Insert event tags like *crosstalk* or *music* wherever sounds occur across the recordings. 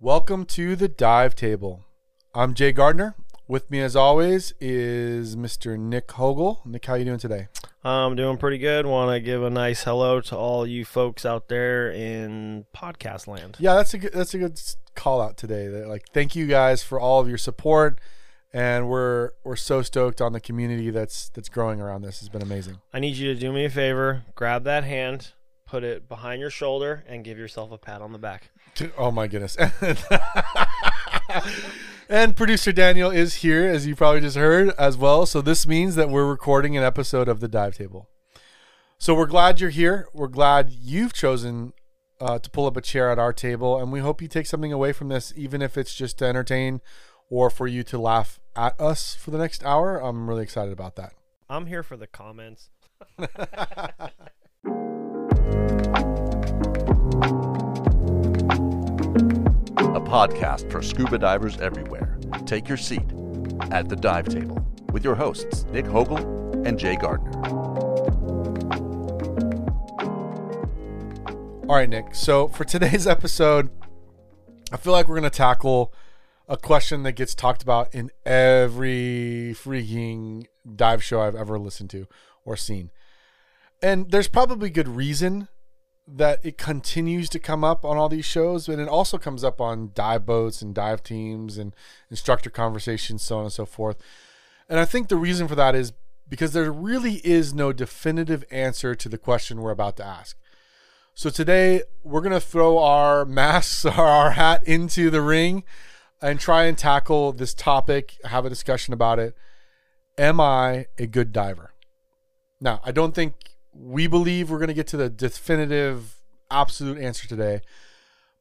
Welcome to the dive table. I'm Jay Gardner. With me, as always, is Mr. Nick Hogel. Nick, how you doing today? I'm doing pretty good. Want to give a nice hello to all you folks out there in podcast land. Yeah, that's a good, that's a good call out today. Like, thank you guys for all of your support, and we're we're so stoked on the community that's that's growing around this. It's been amazing. I need you to do me a favor. Grab that hand, put it behind your shoulder, and give yourself a pat on the back. Oh my goodness. *laughs* and producer Daniel is here, as you probably just heard as well. So this means that we're recording an episode of the Dive Table. So we're glad you're here. We're glad you've chosen uh, to pull up a chair at our table, and we hope you take something away from this, even if it's just to entertain or for you to laugh at us for the next hour. I'm really excited about that. I'm here for the comments. *laughs* podcast for scuba divers everywhere. Take your seat at the dive table with your hosts, Nick Hogel and Jay Gardner. All right, Nick. So for today's *laughs* episode, I feel like we're going to tackle a question that gets talked about in every freaking dive show I've ever listened to or seen. And there's probably good reason that it continues to come up on all these shows, but it also comes up on dive boats and dive teams and instructor conversations, so on and so forth. And I think the reason for that is because there really is no definitive answer to the question we're about to ask. So today we're going to throw our *laughs* masks or our hat into the ring and try and tackle this topic, have a discussion about it. Am I a good diver? Now, I don't think we believe we're going to get to the definitive, absolute answer today.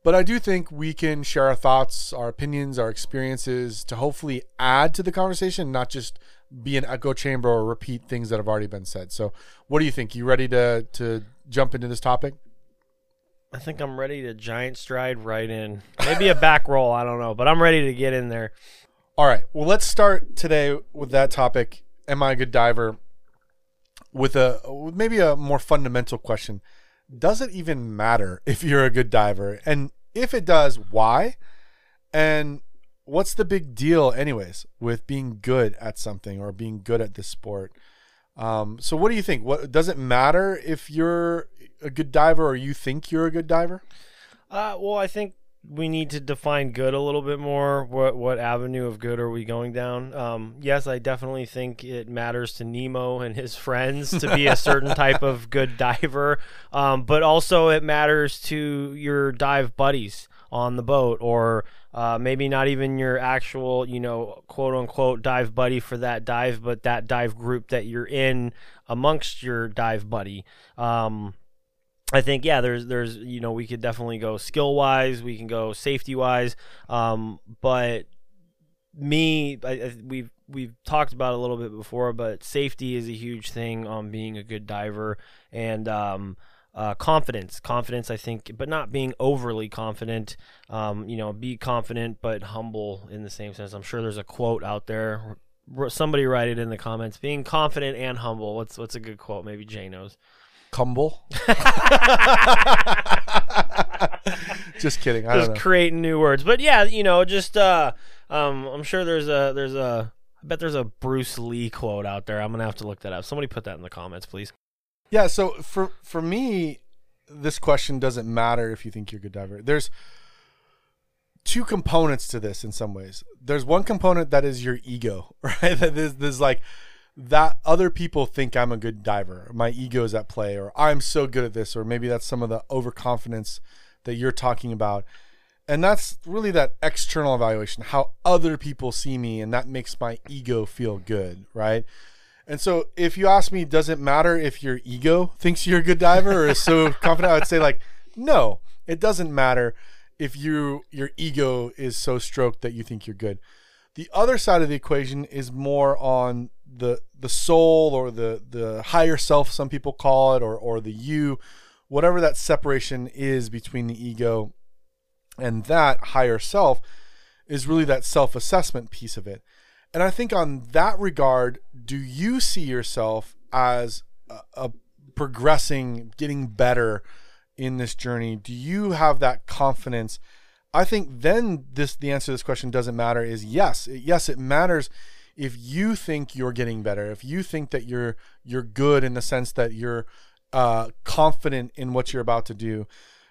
But I do think we can share our thoughts, our opinions, our experiences to hopefully add to the conversation, not just be an echo chamber or repeat things that have already been said. So, what do you think? You ready to to jump into this topic? I think I'm ready to giant stride right in. Maybe a back *laughs* roll, I don't know, but I'm ready to get in there. All right. Well, let's start today with that topic. Am I a good diver? With a maybe a more fundamental question. Does it even matter *laughs* if you're a good diver? And if it does, why? And what's the big deal anyways with being good at something or being good at this sport? Um, so what do you think? What does it matter if you're a good diver or you think you're a good diver? Uh, well, I think we need to define good a little bit more. What what avenue of good are we going down? Um, yes, I definitely think it matters to Nemo and his friends to be a *laughs* certain type of good diver, um, but also it matters to your dive buddies on the boat or uh, maybe not even your actual, you know, quote unquote dive buddy for that dive, but that dive group that you're in amongst your dive buddy. Um, I think yeah, there's there's you know we could definitely go skill wise, we can go safety wise, um, but me, I, I, we've we've talked about a little bit before, but safety is a huge thing on being a good diver and um, uh, confidence. Confidence, I think, but not being overly confident. Um, you know, be confident but humble in the same sense. I'm sure there's a quote out there. Somebody write it in the comments. Being confident and humble. What's what's a good quote? Maybe Jay knows. Cumble. *laughs* just kidding. I just don't know. creating new words, but yeah, you know, just uh, um, I'm sure there's a there's a I bet there's a Bruce Lee quote out there. I'm gonna have to look that up. Somebody put that in the comments, please. Yeah. So for for me, this question doesn't matter if you think you're a good diver. There's two components to this in some ways. There's one component that is your ego, *laughs* right? That is there's like that other people think I'm a good diver. My ego is at play, or I'm so good at this, or maybe that's some of the overconfidence that you're talking about. And that's really that external evaluation, how other people see me, and that makes my ego feel good, right? And so if you ask me, does it matter if your ego thinks you're a good diver or is so *laughs* confident? I would say like, no, it doesn't matter if you your ego is so stroked that you think you're good. The other side of the equation is more on the the soul or the the higher self, some people call it, or or the you, whatever that separation is between the ego and that higher self is really that self-assessment piece of it. And I think on that regard, do you see yourself as a, a progressing, getting better in this journey? Do you have that confidence I think then this the answer to this question doesn't matter is yes. Yes, it matters if you think you're getting better, if you think that you're you're good in the sense that you're uh, confident in what you're about to do,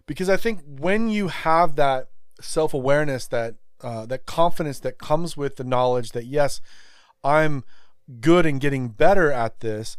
because I think when you have that self awareness, that uh, that confidence that comes with the knowledge that yes, I'm good and getting better at this.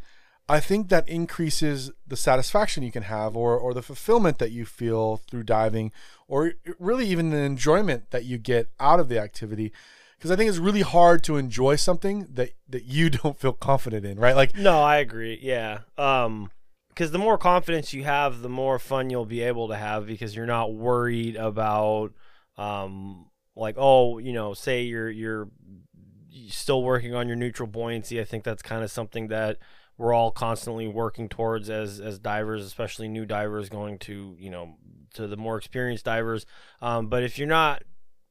I think that increases the satisfaction you can have or, or the fulfillment that you feel through diving or really even the enjoyment that you get out of the activity because I think it's really hard to enjoy something that that you *laughs* don't feel confident in, right? Like No, I agree. Yeah. Um because the more confidence you have, the more fun you'll be able to have because you're not worried about um like oh, you know, say you're you're still working on your neutral buoyancy. I think that's kind of something that we're all constantly working towards as as divers, especially new divers going to you know to the more experienced divers. Um, but if you're not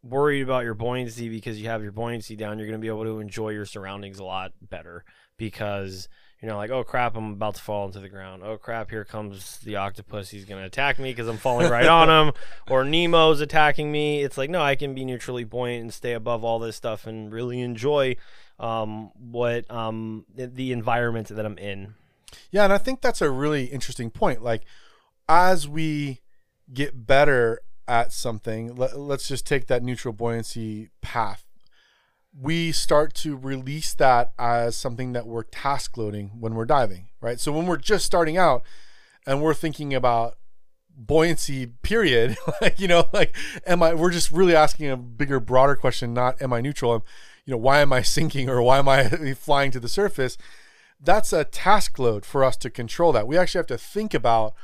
worried about your buoyancy because you have your buoyancy down, you're going to be able to enjoy your surroundings a lot better because you know, like, oh crap, I'm about to fall into the ground. Oh crap, here comes the octopus. He's going to attack me because I'm falling right on him. *laughs* Or Nemo's attacking me. It's like, no, I can be neutrally buoyant and stay above all this stuff and really enjoy um, what um, the environment that I'm in. Yeah, and I think that's a really interesting point. Like, as we get better at something, let, us just take that neutral buoyancy path. We start to release that as something that we're task loading when we're diving, right? So when we're just starting out and we're thinking about buoyancy period *laughs* like you know like am i we're just really asking a bigger broader question not am i neutral? Am, you know why am i *laughs* sinking or why am i *laughs* flying to the surface? That's a task load for us to control that. We actually have to think about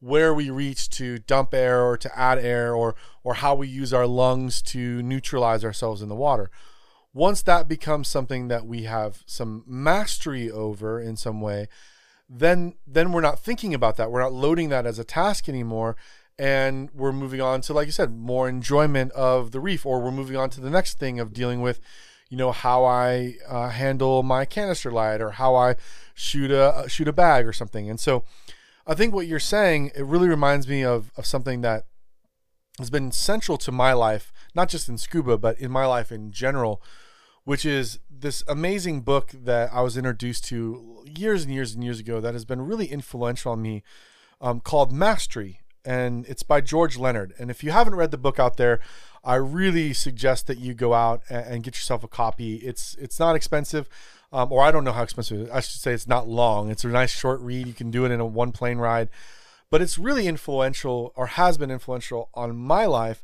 where we reach to dump air or to add air or or how we use our lungs to neutralize ourselves in the water once that becomes something that we have some mastery over in some way, then then we're not thinking about that. We're not loading that as a task anymore and we're moving on to like you said more enjoyment of the reef or we're moving on to the next thing of dealing with you know how I uh, handle my canister light or how I shoot a shoot a bag or something. And so I think what you're saying it really reminds me of of something that has been central to my life, not just in scuba but in my life in general which is this amazing book that I was introduced to years and years and years ago that has been really influential on me um, called Mastery. And it's by George Leonard. And if you haven't read the book out there, I really suggest that you go out and, and get yourself a copy. It's it's not expensive, um, or I don't know how expensive. I should say it's not long. It's a nice short read. You can do it in a one plane ride, but it's really influential, or has been influential on my life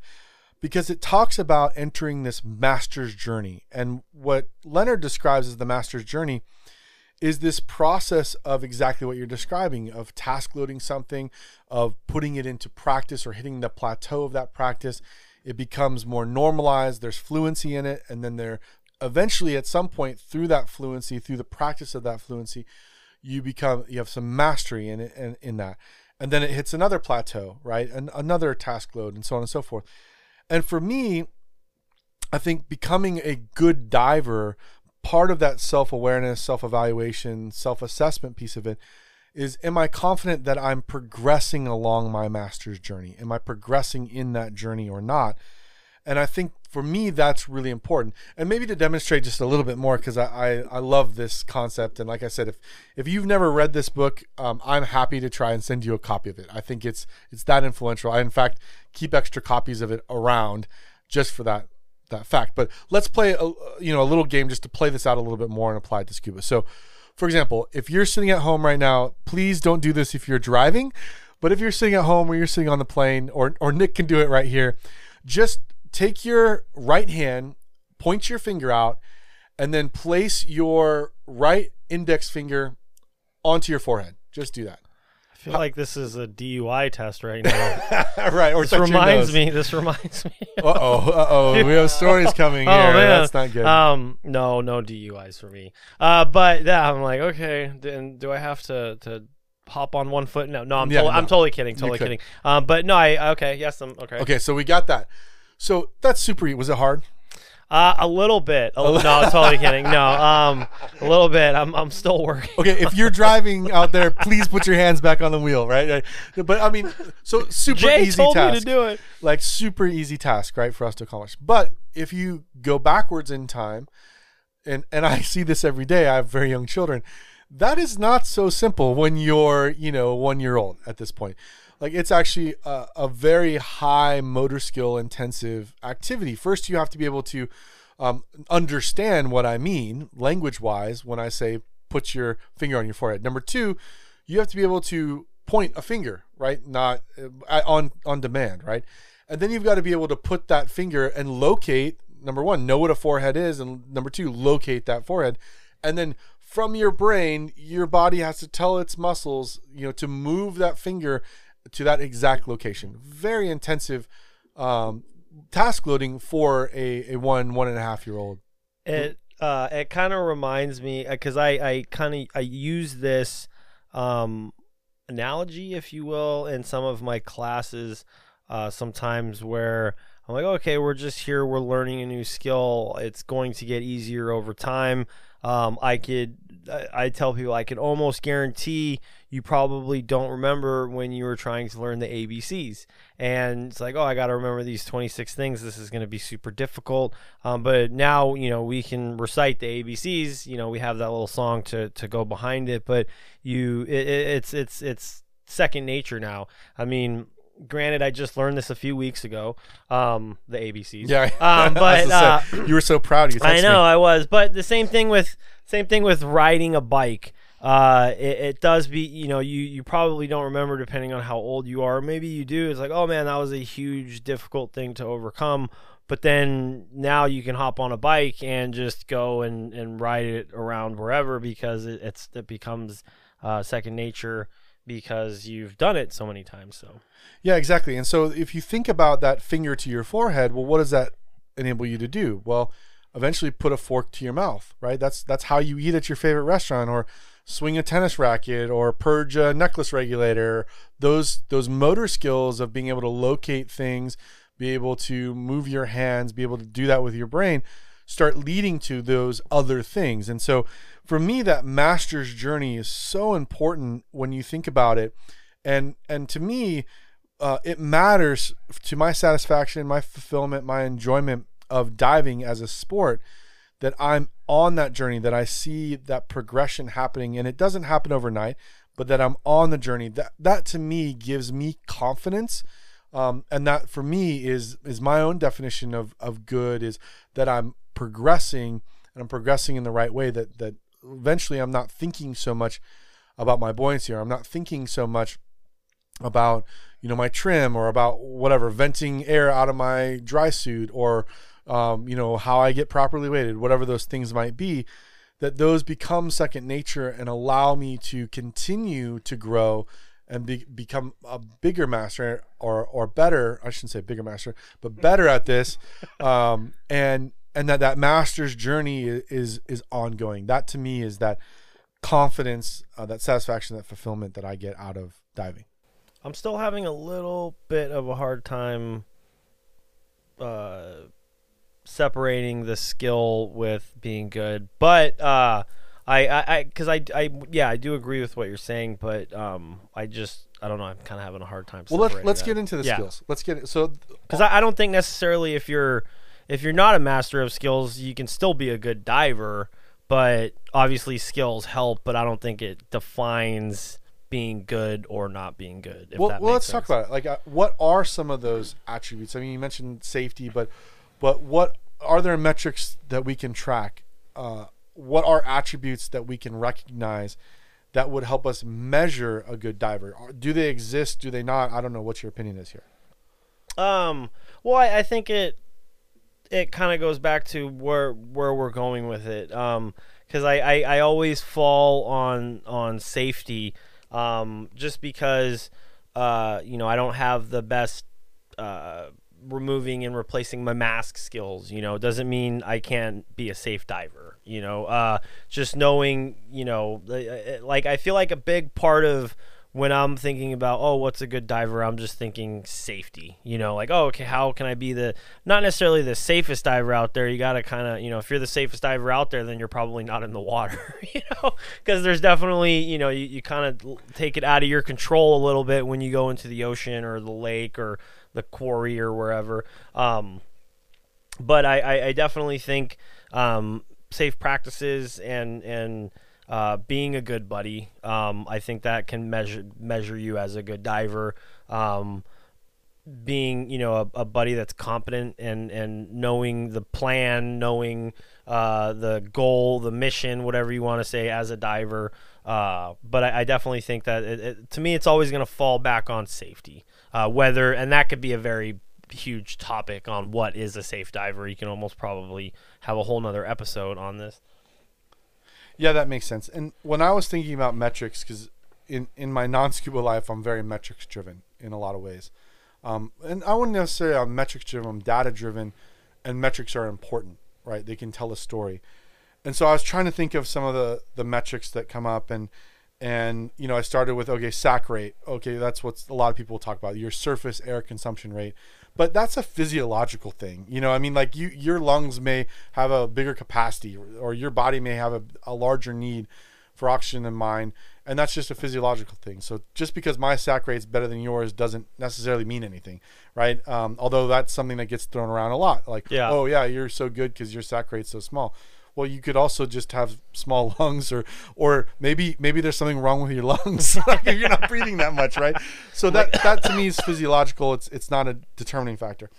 because it talks about entering this master's journey. And what Leonard describes as the master's journey is this process of exactly what you're describing of task loading something, of putting it into practice or hitting the plateau of that practice. It becomes more normalized, there's fluency in it, and then there eventually at some point through that fluency, through the practice of that fluency, you become you have some mastery in it in, in that. And then it hits another plateau, right? And another task load and so on and so forth. And for me, I think becoming a good diver, part of that self awareness, self evaluation, self assessment piece of it is am I confident that I'm progressing along my master's journey? Am I progressing in that journey or not? And I think for me, that's really important. And maybe to demonstrate just a little bit more, because I, I, I, love this concept. And like I said, if if you've never read this book, um, I'm happy to try and send you a copy of it. I think it's it's that influential. I in fact keep extra copies of it around just for that that fact. But let's play a you know a little game just to play this out a little bit more and apply it to scuba. So, for example, if you're sitting at home right now, please don't do this if you're driving. But if you're sitting at home or you're sitting on the plane, or or Nick can do it right here, just take your right hand, point your finger out, and then place your right index finger onto your forehead. Just do that. I feel like this is a DUI test right now. *laughs* right. Or this reminds me. This reminds me. uh oh. Uh oh. We have stories *laughs* coming oh, here. Man. That's not good. Um. No. No DUIs for me. Uh. But yeah, I'm like, okay. Then do I have to to hop on one foot? No. No. I'm. Yeah, to- no. I'm totally kidding. Totally kidding. Um. But no. I. Okay. Yes. I'm. Okay. Okay. So we got that. So that's super. Easy. Was it hard? Uh, a little bit. Oh, no, totally kidding. No, um, a little bit. I'm, I'm still working. Okay, if you're driving out there, please put your hands back on the wheel, right? Right. But I mean, so super Jay easy told task. me to do it. like super easy task, right, for us to accomplish. But if you go backwards in time, and and I see this every day, I have very young children. That is not so simple when you're, you know, one year old at this point. Like it's actually a, a very high motor skill intensive activity. First, you have to be able to um, understand what I mean language wise when I say put your finger on your forehead. Number two, you have to be able to point a finger, right? Not uh, on on demand, right? And then you've got to be able to put that finger and locate. Number one, know what a forehead is, and number two, locate that forehead, and then from your brain, your body has to tell its muscles, you know, to move that finger to that exact location. Very intensive um, task loading for a, a one one and a half year old. It uh, it kind of reminds me because I I kind of I use this um, analogy, if you will, in some of my classes. Uh, sometimes where I'm like, okay, we're just here, we're learning a new skill. It's going to get easier over time. Um, I could, I, I tell people, I could almost guarantee you probably don't remember when you were trying to learn the ABCs. And it's like, oh, I got to remember these 26 things. This is going to be super difficult. Um, but now, you know, we can recite the ABCs. You know, we have that little song to, to go behind it. But you, it, it, it's, it's, it's second nature now. I mean, granted, I just learned this a few weeks ago. Um, the ABCs. *laughs* Yeah, Um, but uh, you were so proud. You I know me. I was, but the same thing with same thing with riding a bike. Uh, it, it does be you know you you probably don't remember depending on how old you are. Maybe you do. It's like oh man, that was a huge difficult thing to overcome. But then now you can hop on a bike and just go and, and ride it around wherever because it, it's it becomes uh, second nature because you've done it so many times. So Yeah, exactly. And so if you think about that finger to your forehead, well, what does that enable you to do? Well, eventually put a fork to your mouth, right? That's that's how you eat at your favorite restaurant, or swing a tennis racket, or purge a necklace regulator. Those those motor skills of being able to locate things, be able to move your hands, be able to do that with your brain, start leading to those other things. And so, for me, that master's journey is so important when you think about it. And and to me, uh, it matters to my satisfaction, my fulfillment, my enjoyment of diving as a sport that I'm on that journey, that I see that progression happening, and it doesn't happen overnight, but that I'm on the journey. That that to me gives me confidence, um, and that for me is is my own definition of of good is that I'm progressing and I'm progressing in the right way. That that eventually I'm not thinking so much about my buoyancy, or I'm not thinking so much about you know my trim or about whatever venting air out of my dry suit or um, you know how I get properly weighted, whatever those things might be, that those become second nature and allow me to continue to grow and be, become a bigger master or or better. I shouldn't say bigger master, but *laughs* better at this, um, and and that that master's journey is is ongoing. That to me is that confidence, uh, that satisfaction, that fulfillment that I get out of diving. I'm still having a little bit of a hard time uh, separating the skill with being good, but uh, I, I, because I, I, yeah, I do agree with what you're saying, but um, I just, I don't know, I'm kind of having a hard time. Well, let's let's that. get into the Yeah. skills. Let's get it. So because I, I don't think necessarily if you're if you're not a master of skills, you can still be a good diver. But obviously, skills help. But I don't think it defines being good or not being good. If well, that well let's talk about it. Like, uh, what are some of those attributes? I mean, you mentioned safety, but but what are there metrics that we can track? Uh, what are attributes that we can recognize that would help us measure a good diver? Do they exist? Do they not? I don't know. What your opinion is here. Um. Well, I, I think it it kind of goes back to where where we're going with it. Um. Because I, I I always fall on on safety. Um. Just because uh you know I don't have the best uh removing and replacing my mask skills you know doesn't mean i can't be a safe diver you know uh just knowing you know uh, like i feel like a big part of when I'm thinking about oh what's a good diver, I'm just thinking safety. You know, like oh okay, how can I be the not necessarily the safest diver out there? You got to kind of you know if you're the safest diver out there, then you're probably not in the water. *laughs* you know, because there's definitely you know you, you kind of take it out of your control a little bit when you go into the ocean or the lake or the quarry or wherever. Um, but I, I, I definitely think um, safe practices and and uh, being a good buddy. Um, I think that can measure measure you as a good diver. Um, being you know a, a, buddy that's competent and and knowing the plan, knowing uh, the goal, the mission, whatever you want to say as a diver. Uh, but I, I, definitely think that it, it, to me, it's always going to fall back on safety. Uh, whether and that could be a very huge topic on what is a safe diver. You can almost probably have a whole nother episode on this. Yeah, that makes sense. And when I was thinking about metrics, because in in my non scuba life, I'm very metrics driven in a lot of ways. Um, and I wouldn't necessarily I'm metrics driven. I'm data driven, and metrics are important, right? They can tell a story. And so I was trying to think of some of the the metrics that come up, and and you know I started with okay sac rate. Okay, that's what a lot of people talk about. Your surface air consumption rate but that's a physiological thing you know i mean like you your lungs may have a bigger capacity or, your body may have a, a, larger need for oxygen than mine and that's just a physiological thing so just because my sac rate's better than yours doesn't necessarily mean anything right um, although that's something that gets thrown around a lot like yeah. oh yeah you're so good because your sac rate's so small well you could also just have small *laughs* lungs or or maybe maybe there's something wrong with your lungs. *laughs* You're not breathing that much right? So that *laughs* that to me is physiological. It's it's not a determining factor.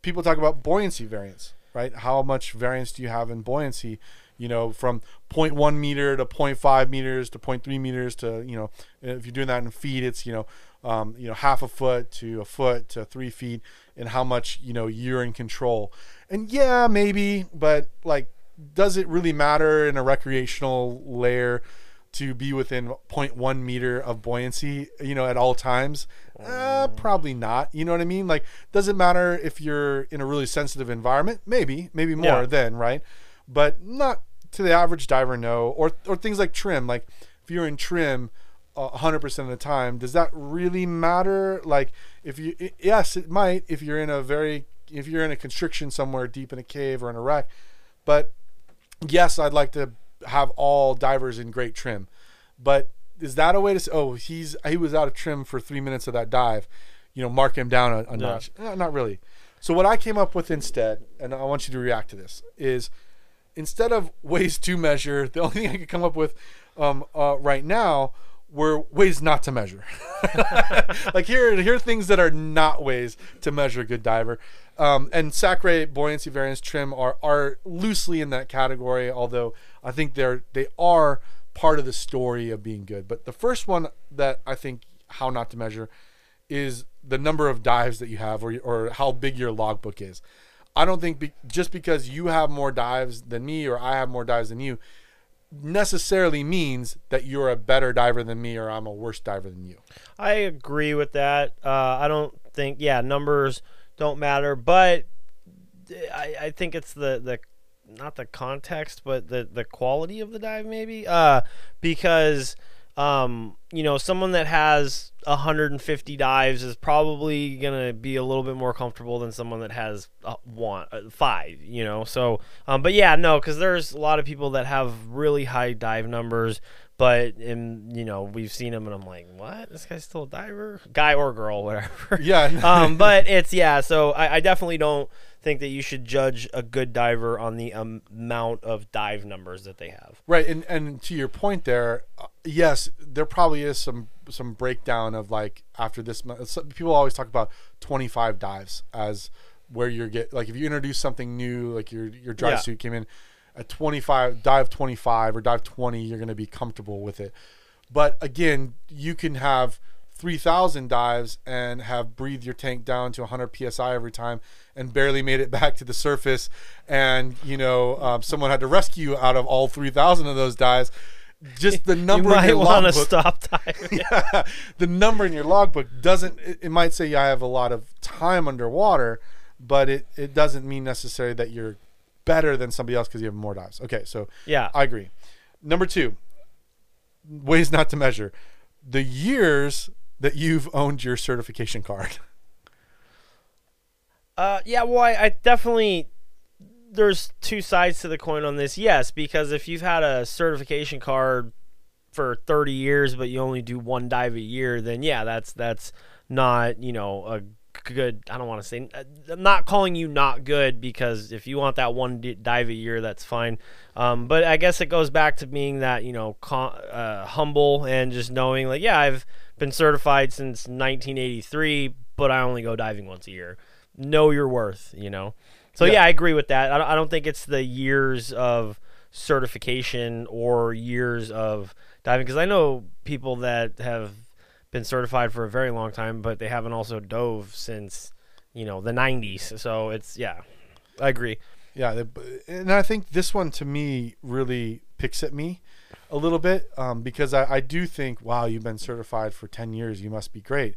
People talk about buoyancy variance right? How much variance do you have in buoyancy? You know from 0.1 meter to 0.5 meters to 0.3 meters to you know if you're doing that in feet it's you know um, you know half a foot to a foot to three feet and how much you know you're in control. And yeah maybe but like does it really matter in a recreational layer to be within 0.1 meter of buoyancy, you know, at all times? Uh, probably not. You know what I mean? Like, does it matter if you're in a really sensitive environment? Maybe, maybe more yeah. then, right? But not to the average diver, no. Or, or things like trim. Like, if you're in trim, uh, 100% of the time, does that really matter? Like, if you, it, yes, it might if you're in a very, if you're in a constriction somewhere deep in a cave or in a wreck, but yes, I'd like to have all divers in great trim, but is that a way to say, oh, he's he was out of trim for three minutes of that dive, you know, mark him down a, a notch? No, not really. So what I came up with instead, and I want you to react to this, is instead of *laughs* ways to measure, the only thing I could come up with um, uh, right now were ways not to measure. *laughs* like here, here are things that are not ways to measure a good diver. Um, and sac rate, buoyancy variance, trim are are loosely in that category. Although I think they're they are part of the story of being good. But the first one that I think how not to measure is the number of dives that you have or or how big your logbook is. I don't think be, just because you have more dives than me or I have more dives than you necessarily means that you're a better diver than me or I'm a worse diver than you. I agree with that. Uh, I don't think yeah numbers don't matter. But I, I think it's the the not the context, but the the quality of the dive maybe. Uh, because um, you know, someone that has 150 dives is probably gonna be a little bit more comfortable than someone that has uh, one uh, five. You know, so um, but yeah, no, because there's a lot of people that have really high dive numbers, but in you know we've seen him and I'm like, what? This guy's still a diver, guy or girl, *laughs* whatever. Yeah. *laughs* um, but it's yeah. So I, I, definitely don't think that you should judge a good diver on the um, amount of dive numbers that they have. Right, and and to your point there, uh, yes, there probably is some some breakdown of like after this. Month. People always talk about 25 dives as where you're get like if you introduce something new, like your your dry yeah. suit came in a 25 dive 25 or dive 20 you're going to be comfortable with it. But again you can have 3000 dives and have breathed your tank down to 100 psi every time and barely made it *laughs* back to the surface. And you know um, someone had to rescue you out of all 3000 of those dives. Just the *laughs* number you might in your want logbook, to stop *laughs* diving. yeah, the number in your logbook doesn't it, it might say I have a lot of time underwater but it, it doesn't mean necessarily that you're better than somebody else because you have more dives. Okay, so yeah, I agree. Number two, ways not to measure. the years that you've owned your certification card. *laughs* Uh, yeah, well, I, I definitely there's two sides to the coin on this. Yes, because if you've had a certification card for 30 years, but you only do one dive a year, then yeah, that's that's not you know a good. I don't want to say I'm not calling you not good because if you want that one dive a year, that's fine. Um, but I guess it goes back to being that you know con- uh, humble and just knowing like yeah, I've been certified since 1983, but I only go diving once a year. Know your worth, you know. So yeah, Yeah. I agree with that. I don't, I don't think it's the years of certification or years of diving because I know people that have been certified for a very long time, but they haven't also dove since you know the 90s. So it's yeah, I agree. Yeah, and I think this one to me really picks at me a little bit um, because I, I do think, wow, you've been certified for 10 years, you must be great.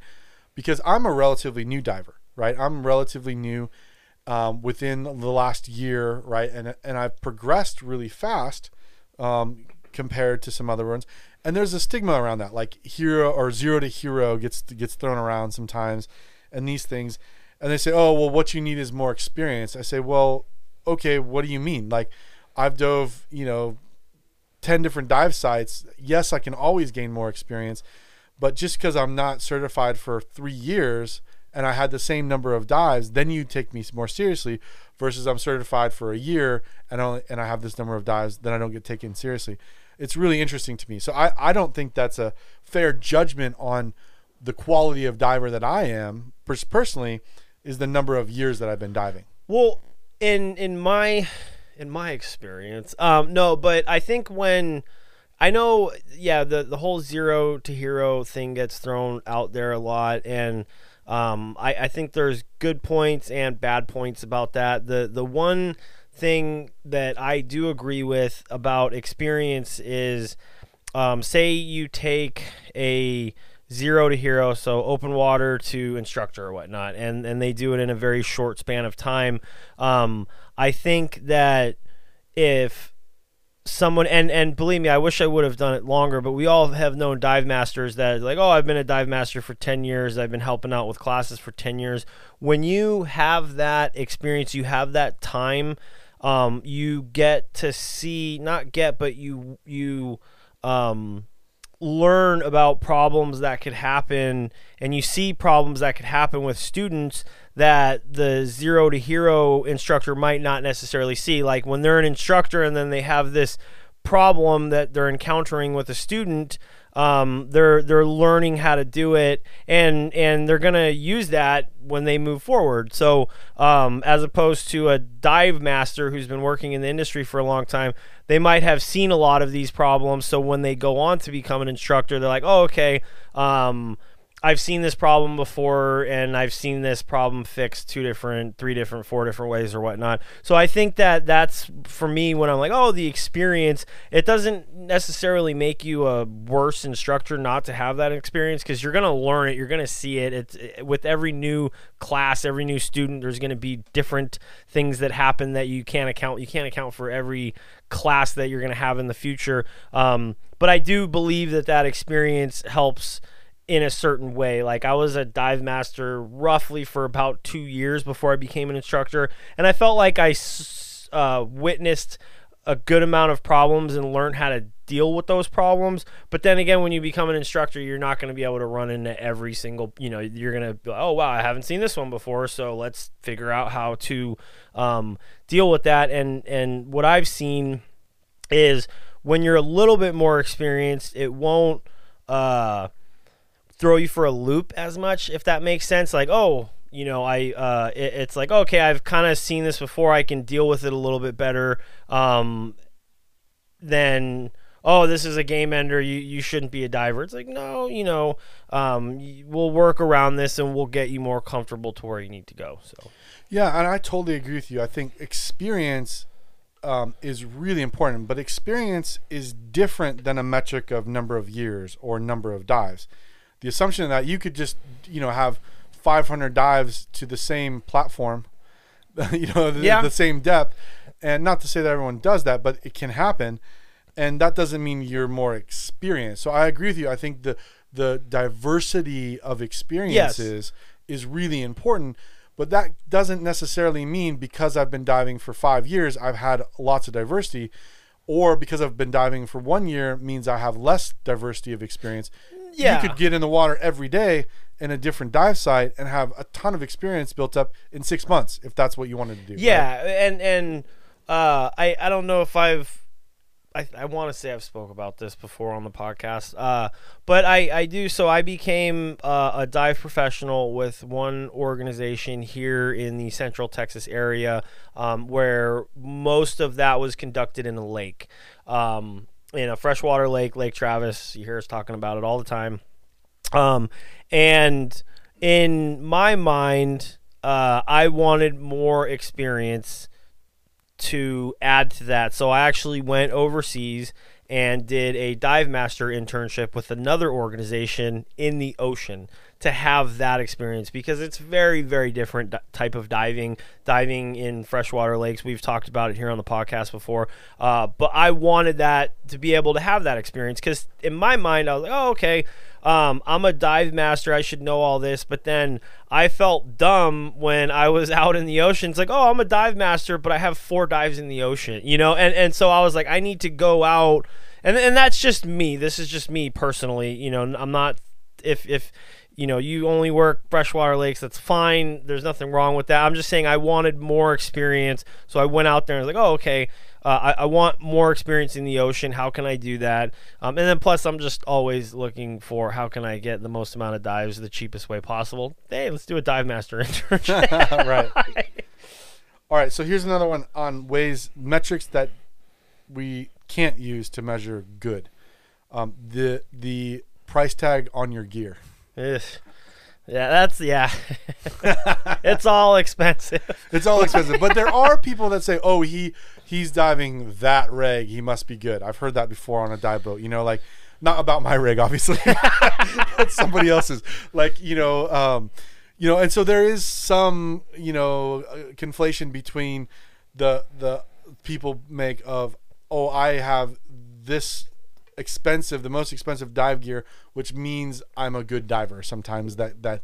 Because I'm a relatively new diver, right? I'm relatively new um, within the last year, right? And, and I've progressed really fast um, compared to some other ones. And there's a stigma around that, like hero or zero to hero gets gets thrown around sometimes, and these things. And they say, oh, well, what you need is more experience. I say, well, okay, what do you mean? Like, I've dove, you know, 10 different dive sites. Yes, I can always gain more experience, but just because I'm not certified for three years and I had the same number of dives, then you take me more seriously versus I'm certified for a year and only, and I have this number of dives, then I don't get taken seriously. It's really interesting to me. So I, I don't think that's a fair judgment on the quality of diver that I am pers- personally is the number of years that I've been diving. Well, in in my in my experience, um, no, but I think when I know, yeah, the the whole zero to hero thing gets thrown out there a lot, and um, I, I think there's good points and bad points about that. The the one thing that I do agree with about experience is, um, say you take a zero to hero, so open water to instructor or whatnot, and and they do it in a very short span of time. Um, I think that if someone and and believe me, I wish I would have done it longer, but we all have known dive masters that like, oh, I've been a dive master for ten years. I've been helping out with classes for ten years. When you have that experience, you have that time. Um, you get to see, not get, but you you um, learn about problems that could happen and you see problems that could happen with students that the zero to hero instructor might not necessarily see. Like when they're an instructor and then they have this problem that they're encountering with a student um, they're they're learning how to do it and and they're gonna use that when they move forward. So um, as opposed to a dive master who's been working in the industry for a long time they might have seen a lot of these problems. So when they go on to become an instructor they're like oh okay um, I've seen this problem before, and I've seen this problem fixed two different, three different, four different ways or whatnot. So I think that that's for me when I'm like, oh, the experience. It doesn't necessarily make you a worse instructor not to have that experience because you're gonna learn it, you're gonna see it. It's it, with every new class, every new student, there's gonna be different things that happen that you can't account. You can't account for every class that you're gonna have in the future. Um, but I do believe that that experience helps in a certain way. Like I was a dive master roughly for about two years before I became an instructor, and I felt like I uh, witnessed a good amount of problems and learned how to deal with those problems. But then again, when you become an instructor, you're not going to be able to run into every single. You know, you're going to be like, oh wow, I haven't seen this one before, so let's figure out how to um, deal with that. And and what I've seen is when you're a little bit more experienced, it won't. Uh, throw you for a loop as much if that makes sense like oh you know i uh, it, it's like okay i've kind of seen this before i can deal with it a little bit better um, than oh this is a game ender you, you shouldn't be a diver it's like no you know um, we'll work around this and we'll get you more comfortable to where you need to go so Yeah, and I totally agree with you. I think experience um, is really important, but experience is different than a metric of number of years or number of dives. The assumption that you could just, you know, have 500 dives to the same platform, *laughs* you know, the, Yeah. the same depth, and not to say that everyone does that, but it can happen, and that doesn't mean you're more experienced. So I agree with you. I think the the diversity of experiences is really important. But that doesn't necessarily mean because I've been diving for five years, I've had lots of diversity, or because I've been diving for one year means I have less diversity of experience. Yeah. You could get in the water every day in a different dive site and have a ton of experience built up in six months if that's what you wanted to do. right? Yeah, and and uh, I I don't know if I've I, I want to say I've spoke about this before on the podcast, uh, but I, I do. So I became uh, a dive professional with one organization here in the Central Texas area, um, where most of that was conducted in a lake, um, in a freshwater lake, Lake Travis. You hear us talking about it all the time. Um, and in my mind, uh, I wanted more experience to add to that. So I actually went overseas and did a dive master internship with another organization in the ocean to have that experience because it's very very different di- type of diving diving in freshwater lakes we've talked about it here on the podcast before uh, but i wanted that to be able to have that experience because in my mind i was like oh okay um, I'm a dive master. I should know all this. But then I felt dumb when I was *laughs* out in the ocean. It's like, oh, I'm a dive master, but I have four dives in the ocean, you know? And, and so I was like, I need to go out. And, and that's just me. This is just me personally. You know, I'm not, if, if, you know, you only work freshwater lakes, that's fine. There's nothing wrong with that. I'm just saying I wanted more experience. So I went out there and was like, oh, okay. Uh, I, I, want more experience in the ocean. How can I do that? Um, and then plus, I'm just always looking for how can I get the most amount of dives the cheapest way possible. Hey, let's do a dive master *laughs* internship. right. *laughs* All right. So here's another one on ways metrics that we can't use to measure good. Um, the the price tag on your gear. Yeah, that's yeah. *laughs* it's all expensive. It's all expensive, but there are people that say, "Oh, he he's diving that rig. He must be good." I've heard that before on a dive boat. You know, like not about my rig, obviously. *laughs* That's somebody else's. Like you know, um, you know, and so there is some you know uh, conflation between the the people make of, "Oh, I have this expensive, the most expensive dive gear, which means I'm a good diver." Sometimes that that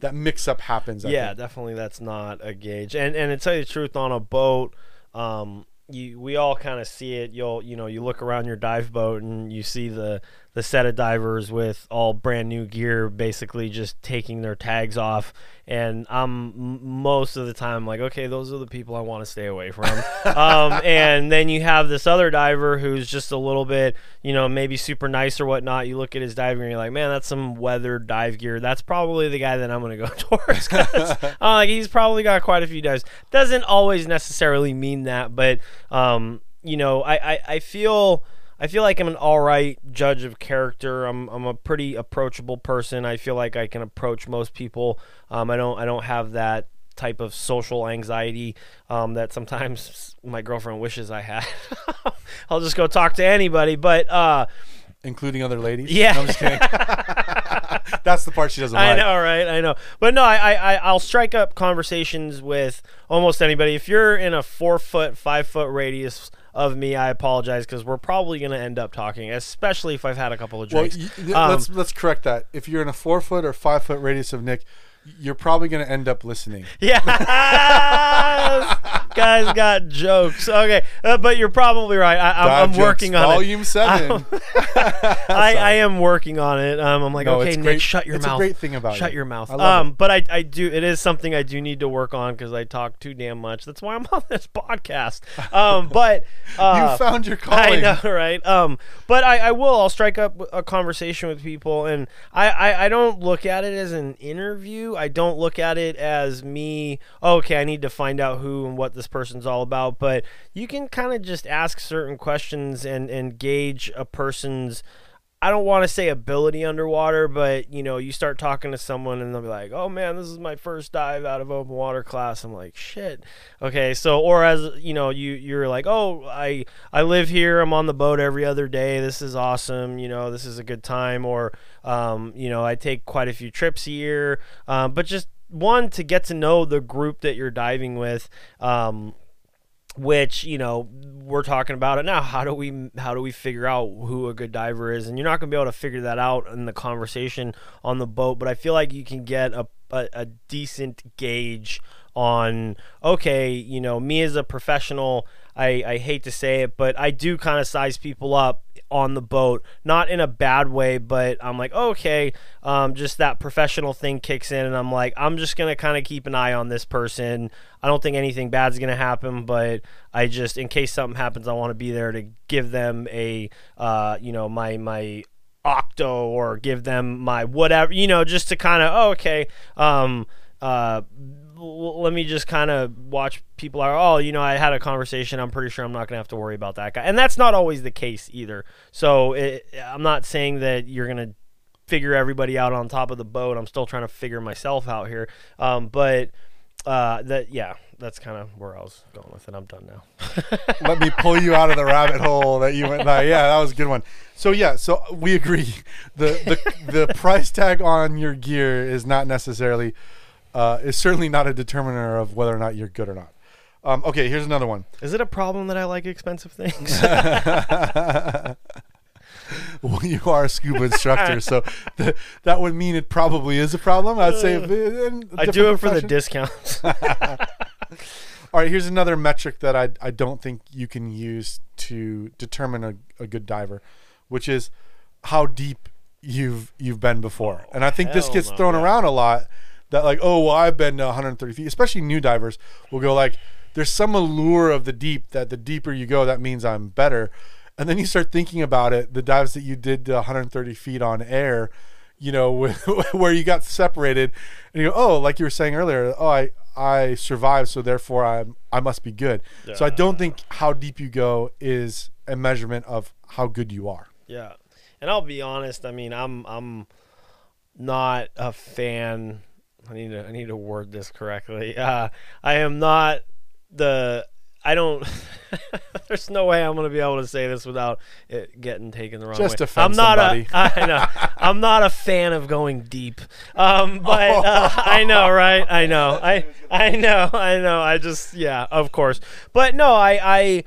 that mix up happens. I yeah, think. definitely that's not a gauge. And and to tell you the truth, on a boat, um, you we all kind of see it. You'll you know you look around your dive boat and you see the the set of divers with all brand new gear, basically just taking their tags off. And I'm most of the time like, okay, those are the people I want to stay away from. *laughs* um, and then you have this other diver who's just a little bit, you know, maybe super nice or whatnot. You look at his diving and you're like, man, that's some weathered dive gear. That's probably the guy that I'm going to go *laughs* towards. *laughs* uh, like he's probably got quite a few dives. Doesn't always necessarily mean that, but um, you know, I, I, I feel. I feel like I'm an all right judge of character. I'm, I'm a pretty approachable person. I feel like I can approach most people. Um, I don't I don't have that type of social anxiety um, that sometimes *laughs* my girlfriend wishes I had. *laughs* I'll just go talk to anybody, but uh, including other ladies. Yeah. No, I'm just kidding. *laughs* That's the part she doesn't I like. know, right? I know, but no, I, I, I I'll strike up conversations with almost anybody. If you're in a four foot, five foot radius of me, I apologize because we're probably going to end up talking, especially if I've had a couple of Well, drinks. th- Um, let's let's correct that. If you're in a four foot or five foot radius of Nick, you're probably going to end up listening. *laughs* Yes, guys got jokes. Okay, uh, but you're probably right. I, I'm, Dive I'm Jokes, working on it. Volume seven. *laughs* I, I am working on it. Um, I'm like, No, okay, Nick, great- shut your it's a great thing about shut you. your mouth. I Um, but I, I do. It is something I do need to work on because I talk too damn much. That's why I'm on this podcast. Um, *laughs* but uh, you found your I calling. know, right? Um, but I, I will. I'll strike up a conversation with people, and I, I, I don't look at it as an interview. I don't look at it as me. Oh, okay, I need to find out who and what this person's all about. But you can kind of just ask certain questions and and gauge a person's. I don't want to say ability underwater, but you know, you start talking to someone and they'll be like, "Oh man, this is my first dive out of open water class." I'm like, "Shit." Okay, so or as you know, you you're like, "Oh, I I live here. I'm on the boat every other day. This is awesome. You know, this is a good time." Or um, you know, I take quite a few trips a year. Um, but just one to get to know the group that you're diving with. Um, which you know we're talking about it now *laughs* how do we how do we figure out who a good diver is and you're not going to be able to figure that out in the conversation on the boat but i feel like you can get a, a, a decent gauge on okay you know me as a professional I, I hate to say it, but I do kind of size people up on the boat, not in a bad way, but I'm like, okay, um, just that professional thing kicks in, and I'm like, I'm just gonna kind of keep an eye on this person. I don't think anything bad's gonna happen, but I just, in case something happens, I want to be there to give them a, uh, you know, my my octo or give them my whatever, you know, just to kind of, oh, okay, um, uh let me just kind of watch people are oh you know i had a conversation. I'm pretty sure i'm not going to have to worry about that guy. And that's not always the case either. So it, i'm not saying that you're going to figure everybody out on top of the boat. I'm still trying to figure myself out here. Um, but uh, that yeah that's kind of where i was going with it i'm done now *laughs* let me pull you out of the rabbit hole that you went by yeah that was a good one so yeah so we agree the the, the price tag on your gear is not necessarily uh, is certainly not a determiner of whether or not you're good or not. Um, okay, here's another one. Is it a problem that I like expensive things? *laughs* *laughs* well, you are a scuba instructor, so th- that would mean it probably is a problem. I'd say uh, I do it for the discounts. *laughs* All right, here's another metric that I, I don't think you can use to determine a, a good diver, which is how deep you've you've been before. Oh, and I think this gets no, thrown yeah. around a lot that like, oh, well, I've been to 130 feet. Especially new divers will go like, there's some allure of the deep that the deeper you go, that means I'm better. And then you start thinking about it, the dives that you did to 130 feet on air, you know, *laughs* where you got separated, and you go, oh, like you were saying earlier, oh, I I survived, so therefore I I must be good. Yeah. So I don't think how deep you go is a measurement of how good you are. Yeah, and I'll be honest. I mean, I'm I'm not a fan I need to I need to word this correctly. Uh, I am not the I don't. *laughs* there's no way I'm going to be able to say this without it getting taken the wrong Just way. Just I'm not somebody. a. *laughs* I know. I'm not a fan of going deep. Um, *laughs* but uh, I know, right? I know. I I know. I know. I just yeah, of course. But no, I I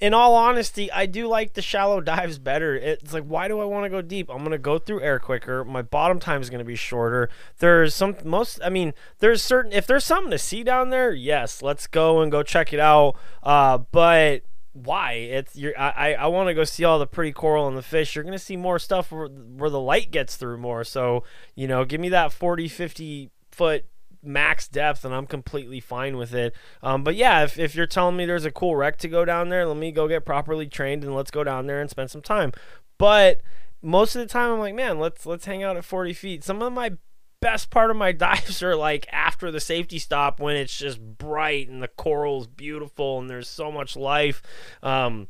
in all honesty, I do like the shallow dives better. It's like, why do I want to go deep? I'm gonna go through air quicker. My bottom time is gonna be shorter. There's some most. I mean, there's certain. If there's something to see down there, yes, let's go and go check it out. Uh, but why? It's you I I want to go see all the pretty coral and the fish. You're gonna see more stuff where, where the light gets through more. So you know, give me that 40, 50 foot max depth and I'm completely fine with it. Um, but yeah, if, if you're telling me there's a cool wreck to go down there, let me go get properly trained and let's go down there and spend some time. But most of the time I'm like, man, let's let's hang out at 40 feet. Some of my best part of my *laughs* dives are like after the safety stop when it's just bright and the coral's beautiful and there's so much life. Um,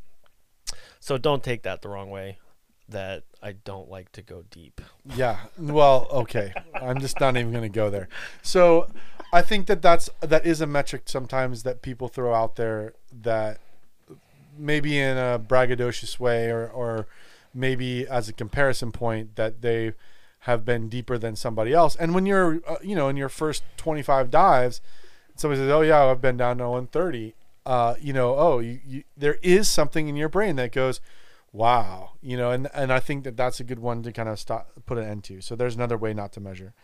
so don't take that the wrong way that I don't like to go deep. Yeah. Well, okay. I'm just not even going to go there. So, I think that that's that is a metric sometimes that people throw out there that maybe in a braggadocious way or or maybe as a comparison point that they have been deeper than somebody else. And when you're uh, you know in your first 25 dives, somebody says, "Oh yeah, I've been down to 130." Uh, you know, oh, you, you, there is something in your brain that goes, wow you know and and i think that that's a good one to kind of stop put an end to. So there's another way not to measure.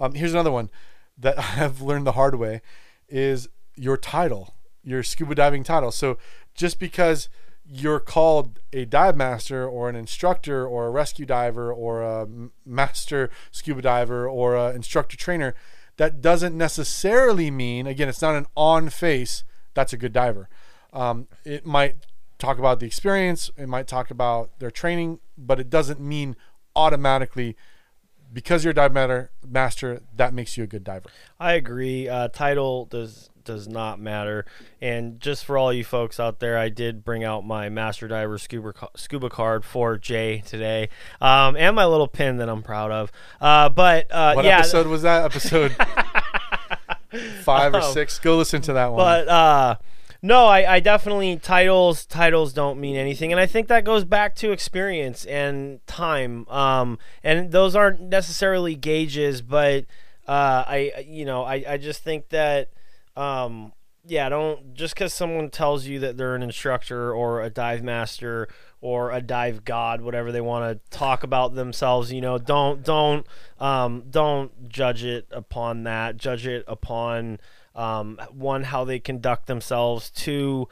Um, here's another one that *laughs* i've learned the hard way is your title your scuba diving title. So just because you're called a dive master or an instructor or a rescue diver or a master scuba diver or an instructor trainer that doesn't necessarily mean again it's not an on face that's a good diver. Um, it might talk about the experience, it might talk about their training, but it doesn't mean automatically because you're a dive matter, master that makes you a good diver. I agree. Uh, title does does not matter. And just for all you folks out there, I did bring out my master diver scuba scuba card for Jay today, um, and my little pin that I'm proud of. Uh, but uh, what yeah, episode was that? Episode *laughs* five or um, six. Go listen to that one. But uh, no, I, I definitely titles titles don't mean anything, and I think that goes back to experience and time. Um, and those aren't necessarily gauges, but uh, I you know I, I just think that um, yeah, don't just because someone tells you that they're an instructor or a dive master or a dive god, whatever they want to talk about themselves, you know, don't don't um, don't judge it upon that. Judge it upon um, one how they conduct themselves. Two,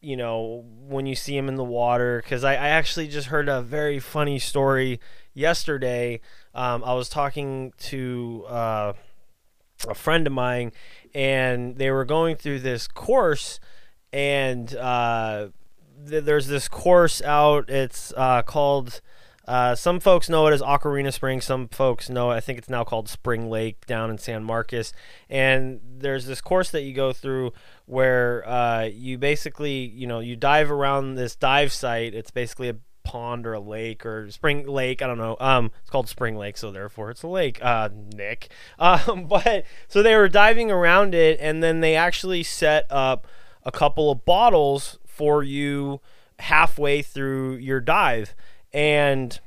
you know, when you see them in the water. Because I, I actually just heard a very funny story yesterday. Um, I was talking to uh, a friend of mine, and they were going through this course, and uh, th- there's this course out. It's uh, called. Uh, some folks know it as Aquarena Springs. Some folks know it. I think it's now called Spring Lake down in San Marcos. And there's this course that you go through where uh, you basically, you know, you dive around this dive site. It's basically a pond or a lake or spring lake. I don't know. Um, it's called Spring Lake, so therefore it's a lake. Uh, Nick. *laughs* Um, but so they were diving around it, and then they actually set up a couple of bottles for you halfway through your dive, and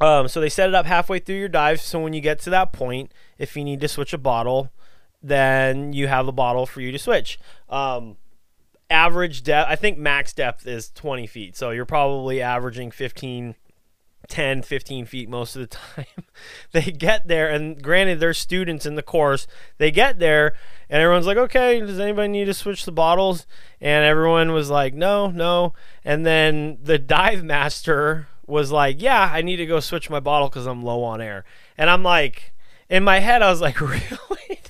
um, so they set it up halfway through your dive. So when you get to that point, if you need to switch a bottle, then you have a bottle for you to switch. Um, average depth, I think max depth is 20 feet. So you're probably averaging 15, 10, 15 feet most of the *laughs* time. they get there, and granted, they're students in the course. They get there, and everyone's like, okay, does anybody need to switch the bottles? And everyone was like, no, no. And then the dive master was like, yeah, I need to go switch my bottle because I'm low on air. And I'm like, in my head, I was like, *laughs* really?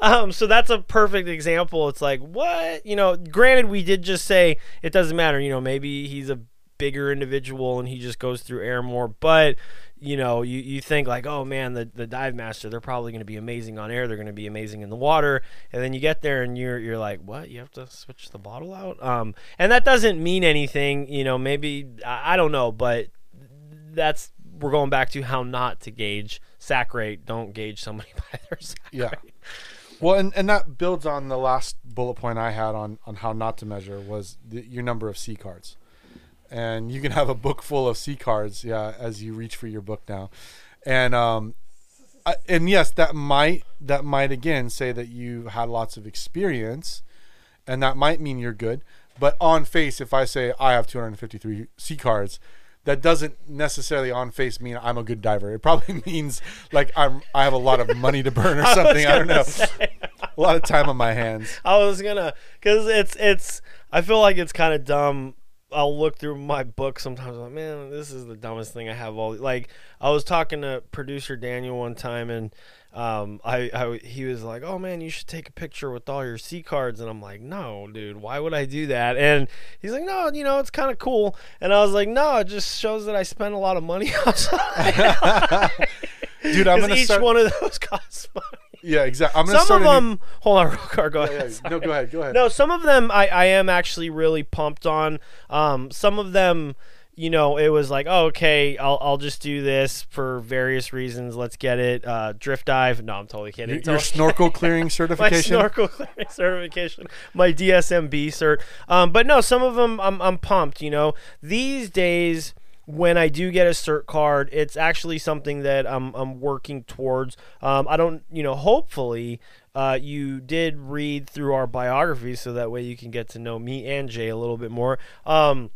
Um, so that's a perfect example. It's like, what? You know, granted, we did just say it doesn't matter. You know, maybe he's a bigger individual and he just goes through air more. But, you know, you, you think like, oh man, the, the dive master, they're probably going to be amazing on air. They're going to be amazing in the water. And then you get there and you're, you're like, what? You have to switch the bottle out? Um, and that doesn't mean anything. You know, maybe, I, I don't know, but that's, we're going back to how not to gauge SAC rate. Don't gauge somebody *laughs* by their SAC Yeah. rate. Well, and, and that builds on the last bullet point I had on, on how not to measure was the, your number of C cards. And you can have a book full of C cards, yeah, as you reach for your book now. And um, I, and yes, that might that might again say that you had lots of experience, and that might mean you're good. But on face, if I say I have 253 C cards, that doesn't necessarily on face mean I'm a good diver. It probably *laughs* means like I'm I have a lot of money to burn or *laughs* something. I, don't know. a lot of time on my hands. I was gonna, cause it's it's. I feel like it's kind of dumb. I'll look through my book sometimes. I'm like, man, this is the dumbest thing I have. All like, I was talking to producer Daniel one time, and um, I, I he was like, oh man, you should take a picture with all your C cards, and I'm like, no, dude, why would I do that? And he's like, no, you know, it's kind of cool. And I was like, no, it just shows that I spend a lot of money *laughs* outside. *laughs* Dude, I'm gonna each start. one of those *laughs* costs money. Yeah, exactly. I'm gonna Some of a new- them, hold on, *laughs* real quick, go Yeah, ahead. yeah. No, go ahead. Go ahead. No, some of them I, I am actually really pumped on. Um, some of them, you know, it was like, oh, okay, I'll, I'll just do this for various reasons. Let's get it. Uh, drift dive. No, I'm totally kidding. Your, your *laughs* snorkel clearing *laughs* certification. my snorkel clearing certification, my DSMB cert. Um, but no, some of them I'm, I'm pumped. You know, these days when I do get a cert card, it's actually something that I'm I'm working towards. Um, I don't, you know, hopefully. Uh, you did read through our biographies, so that way you can get to know me and Jay a little bit more. Um,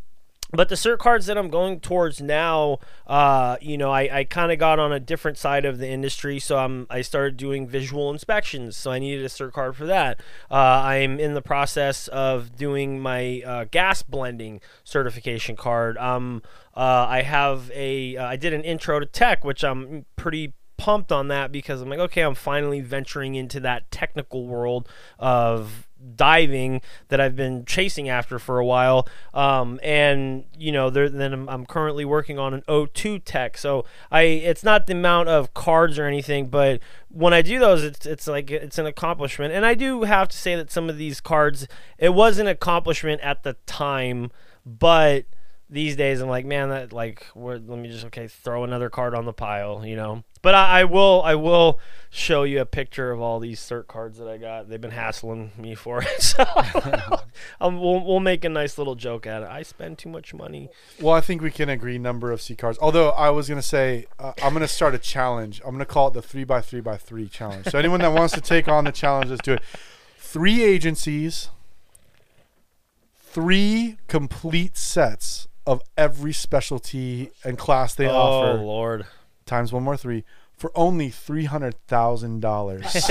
but the cert cards that I'm going towards now, uh, you know, I, I kind of got on a different side of the industry, so I'm I started doing visual inspections, so I needed a cert card for that. Uh, I'm in the process of doing my uh, gas blending certification card. Um, uh, I have a uh, I did an intro to tech, which I'm pretty pumped on that because I'm like, okay, I'm finally venturing into that technical world of diving that I've been chasing after for a while. Um, and you know, then I'm, I'm currently working on an O2 tech. So I, it's not the amount of cards or anything, but when I do those, it's it's like it's an accomplishment. And I do have to say that some of these cards, it was an accomplishment at the time, but these days I'm like, man, that like, let me just okay, throw another card on the pile, you know. But I, I will, I will show you a picture of all these cert cards that I got. They've been hassling me for it, *laughs* so *laughs* um, we'll we'll make a nice little joke at it. I spend too much money. Well, I think we can agree number of C cards. Although I was gonna say uh, I'm gonna start a challenge. I'm gonna call it the three by three by three challenge. So anyone that wants to take on the challenge, let's do it. three agencies, three complete sets of every specialty and class they oh offer Oh Lord. Times one more three for only three hundred thousand dollars. *laughs*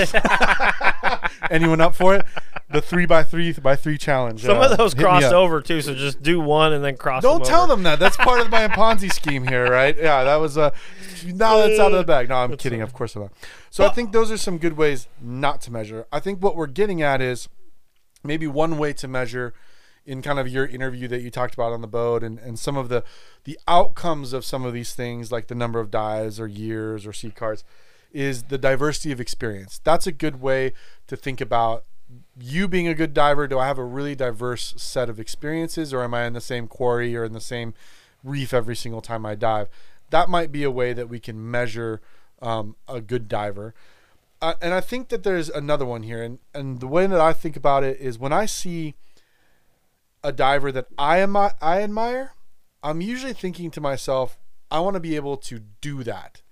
Anyone up for it? The three by three by three challenge. Some uh, of those crossed over too, so just do one and then cross. Don't them tell over. them that. That's part of my Ponzi scheme here, right? Yeah, that was uh now that's out of the bag. No, I'm That's kidding. Of course I'm not. So I think those are some good ways not to measure. I think what we're getting at is maybe one way to measure in kind of your interview that you talked about on the boat and, and some of the the outcomes of some of these things like the number of dives or years or C cards is the diversity of experience. That's a good way to think about you being a good diver. Do I have a really diverse set of experiences or am I in the same quarry or in the same reef every single time I dive? That might be a way that we can measure um, a good diver. Uh, and I think that there's another one here. And, and the way that I think about it is when I see a diver that I am I admire, I'm usually thinking to myself, I want to be able to do that.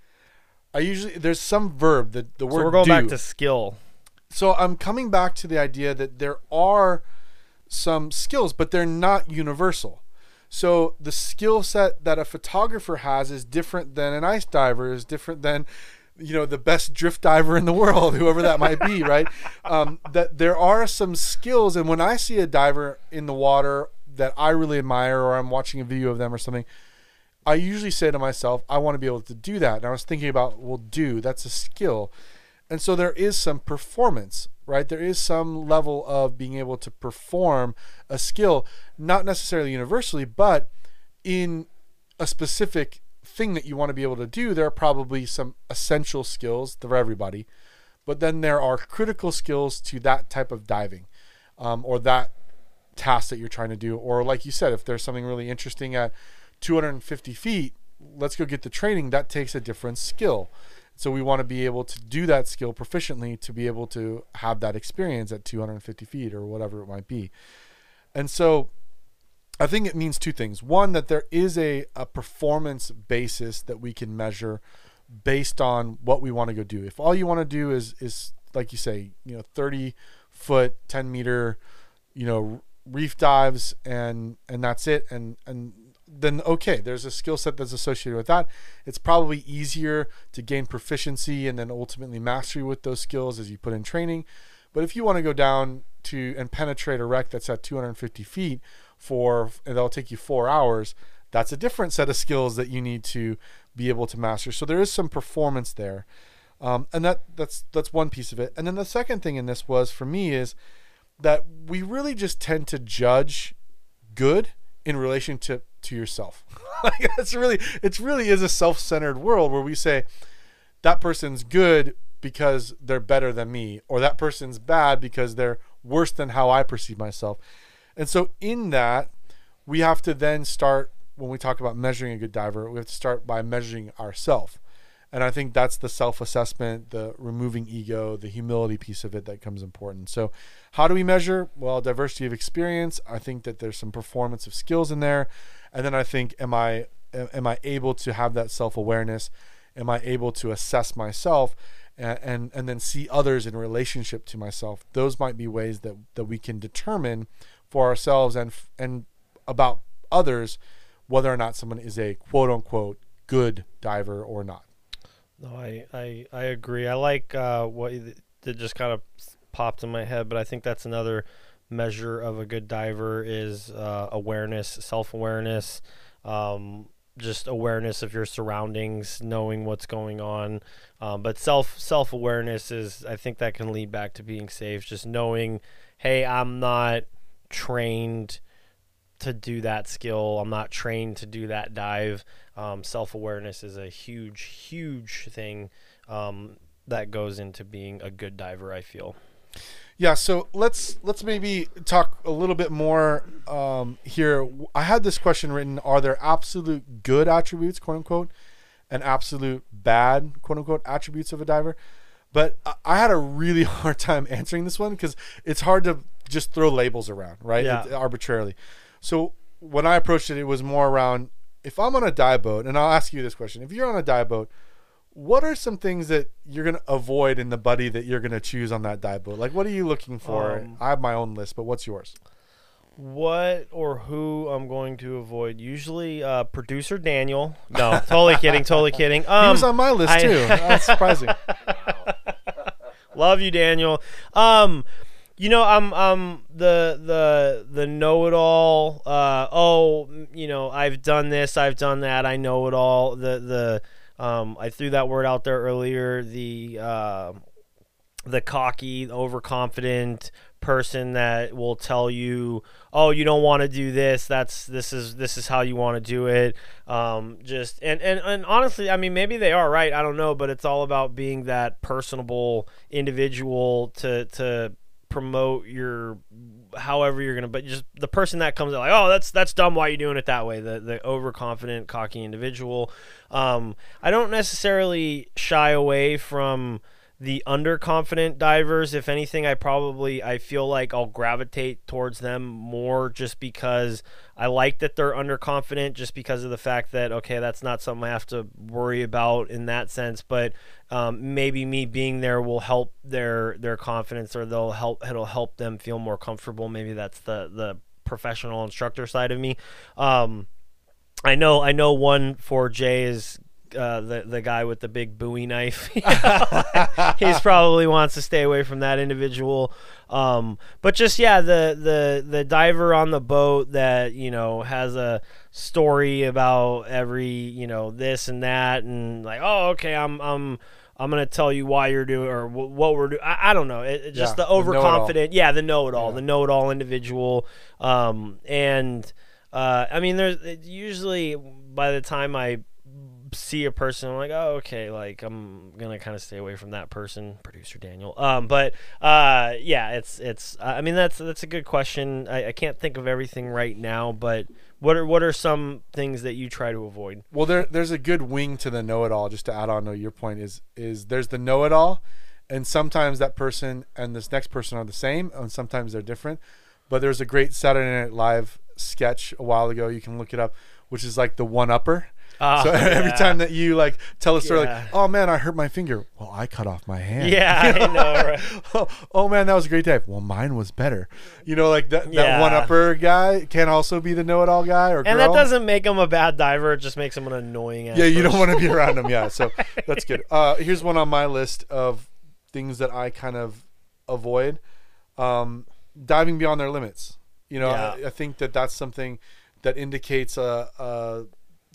I usually there's some verb that the So word we're going do. back to skill. So I'm coming back to the idea that there are some skills, but they're not universal. So the skill set that a photographer has is different than an ice diver, is different than you know the best drift diver in the world, *laughs* whoever that might be, right? Um, that there are some skills, and when I see a diver in the water that I really admire, or I'm watching a video of them or something, I usually say to myself, I want to be able to do that. And I was thinking about, well, do that's a skill. And so there is some performance, right? There is some level of being able to perform a skill, not necessarily universally, but in a specific thing that you want to be able to do, there are probably some essential skills for everybody. But then there are critical skills to that type of diving um, or that task that you're trying to do. Or, like you said, if there's something really interesting at 250 feet, let's go get the training. That takes a different skill. So we want to be able to do that skill proficiently to be able to have that experience at 250 feet or whatever it might be. And so I think it means two things. One, that there is a, a performance basis that we can measure based on what we want to go do. If all you want to do is is like you say, you know, 30 foot, 10 meter, you know, reef dives and and that's it and and then okay, there's a skill set that's associated with that. It's probably easier to gain proficiency and then ultimately mastery with those skills as you put in training. But if you want to go down to and penetrate a wreck that's at 250 feet for and that'll take you four hours, that's a different set of skills that you need to be able to master. So there is some performance there, um, and that that's that's one piece of it. And then the second thing in this was for me is that we really just tend to judge good in relation to to yourself. *laughs* like it's really it's really is a self-centered world where we say that person's good because they're better than me or that person's bad because they're worse than how I perceive myself. And so in that we have to then start when we talk about measuring a good diver, we have to start by measuring ourselves. And I think that's the self-assessment, the removing ego, the humility piece of it that comes important. So, how do we measure? Well, diversity of experience. I think that there's some performance of skills in there, and then I think, am I am I able to have that self-awareness? Am I able to assess myself, and and, and then see others in relationship to myself? Those might be ways that that we can determine for ourselves and and about others whether or not someone is a quote unquote good diver or not. No, I, I, I agree. I like uh, what that just kind of popped in my head, but I think that's another measure of a good diver is uh, awareness, self awareness, um, just awareness of your surroundings, knowing what's going on. Um, but self self awareness is, I think that can lead back to being safe. Just knowing, hey, I'm not trained to do that skill. I'm not trained to do that dive. Um, Self awareness is a huge, huge thing um, that goes into being a good diver. I feel. Yeah, so let's let's maybe talk a little bit more um, here. I had this question written: Are there absolute good attributes, quote unquote, and absolute bad, quote unquote, attributes of a diver? But I- I had a really *laughs* hard time answering this one because it's hard to just throw labels around, right? Yeah. It- arbitrarily. So when I approached it, it was more around if I'm on a dive boat, and I'll ask you this question: If you're on a dive boat, what are some things that you're gonna avoid in the buddy that you're gonna choose on that dive boat? Like, what are you looking for? Um, I have my own list, but what's yours? What or who I'm going to avoid? Usually, uh, producer Daniel. No, totally kidding. Totally kidding. Um, *laughs* he was on my list I- too. *laughs* That's surprising. Love you, Daniel. Um, you know, I'm I'm the the the know it all. Uh, oh, you know, I've done this, I've done that, I know it all. The the um, I threw that word out there earlier. The uh, the cocky, overconfident person that will tell you, "Oh, you don't want to do this. That's this is this is how you want to do it." Um, just and, and and honestly, I mean, maybe they are right. I don't know, but it's all about being that personable individual to to promote your however you're gonna but just the person that comes out like oh that's that's dumb. Why are you doing it that way? The the overconfident cocky individual. Um i don't necessarily shy away from the underconfident divers if anything i probably i feel like i'll gravitate towards them more just because i like that they're underconfident just because of the fact that okay that's not something i have to worry about in that sense. But um, maybe me being there will help their their confidence or they'll help it'll help them feel more comfortable. Maybe that's the the professional instructor side of me. Um, I know I know one for Jay is uh, the the guy with the big Bowie knife. *laughs* *laughs* He's probably wants to stay away from that individual. Um, but just yeah, the the the diver on the boat that you know has a story about every you know this and that and like oh okay I'm I'm. I'm gonna tell you why you're doing or wh- what we're doing. I, I don't know. It, it just Yeah, the the overconfident, yeah, the know-it-all, Yeah. the know-it-all individual. Um, and uh, I mean, there's usually by the time I see a person, I'm like, oh, okay, like I'm gonna kind of stay away from that person, producer Daniel. Um, but uh, yeah, it's it's. I mean, that's that's a good question. I, I can't think of everything right now, but what are what are some things that you try to avoid? Well, there there's a good wing to the know-it-all. Just to add on to your point is is there's the know-it-all, and sometimes that person and this next person are the same, and sometimes they're different. But there's a great Saturday Night Live sketch a while ago. You can look it up, which is like the one-upper. Uh, so *laughs* every yeah. time that you like tell a story, Yeah. like, "Oh man, I hurt my finger." Well, I cut off my hand. Yeah, *laughs* I know, right? oh, *laughs* oh, man, that was a great dive. Well, mine was better. You know, like that, that Yeah. one upper guy can also be the know it all guy or And girl. that doesn't make him a bad diver. It just makes him an annoying. ass yeah, you don't want to be around him. Yeah, so that's good. Uh, here's one on my list of things that I kind of avoid: um, diving beyond their limits. You know. I, I think that that's something that indicates a, a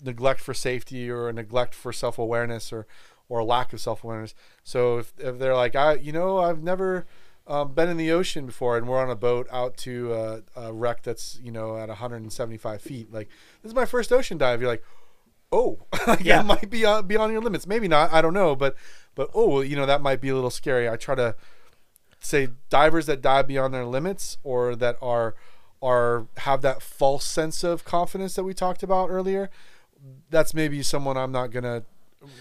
neglect for safety or a neglect for self awareness or or a lack of self awareness. So if, if they're like, I, you know, I've never um, been in the ocean before, and we're on a boat out to uh, a wreck that's you know at 175 feet. Like this is my first ocean dive. You're like, oh, *laughs* like, Yeah. that might be uh, beyond your limits. Maybe not. I don't know, but but oh, you know that might be a little scary. I try to say divers that dive beyond their limits or that are are have that false sense of confidence that we talked about earlier. That's maybe someone I'm not gonna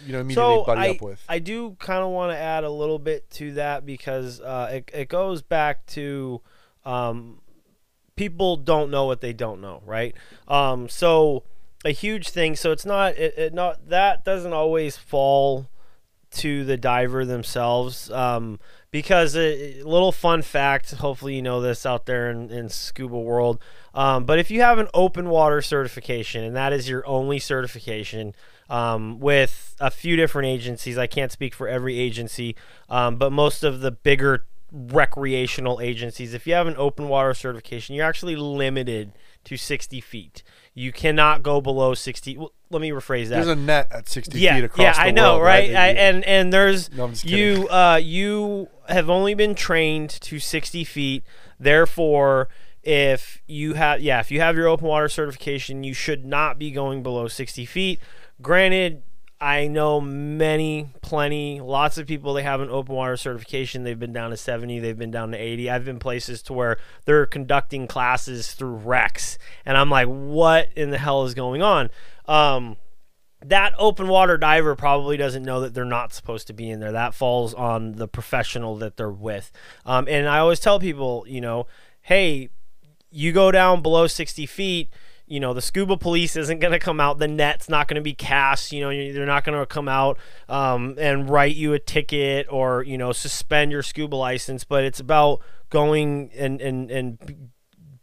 you know immediately so buddy I, up with. I do kind of want to add a little bit to that because uh, it, it goes back to um, people don't know what they don't know, right? Um, so a huge thing. So it's not it, it not that doesn't always fall to the diver themselves um, because a, little fun fact hopefully you know this out there in, in scuba world um, but if you have an open water certification and that is your only certification um, with a few different agencies i can't speak for every agency um, but most of the bigger recreational agencies if you have an open water certification you're actually limited to 60 feet. You cannot go below 60 well, let me rephrase that There's a net at 60 yeah, feet across yeah, the I know, world, right? I, and and there's No, you uh you have only been trained to 60 feet. Therefore, if you have yeah, if you have your open water certification, you should not be going below 60 feet. Granted, I know many, plenty, lots of people they have an open water certification. They've been down to 70, they've been down to 80. I've been places to where they're conducting classes through wrecks, and I'm like, what in the hell is going on? Um, that open water diver probably doesn't know that they're not supposed to be in there. That falls on the professional that they're with. Um, and I always tell people, you know, hey, you go down below 60 feet, you know the scuba police isn't going to come out the net's not going to be cast you know they're not going to come out um, and write you a ticket or you know suspend your scuba license but it's about going and and and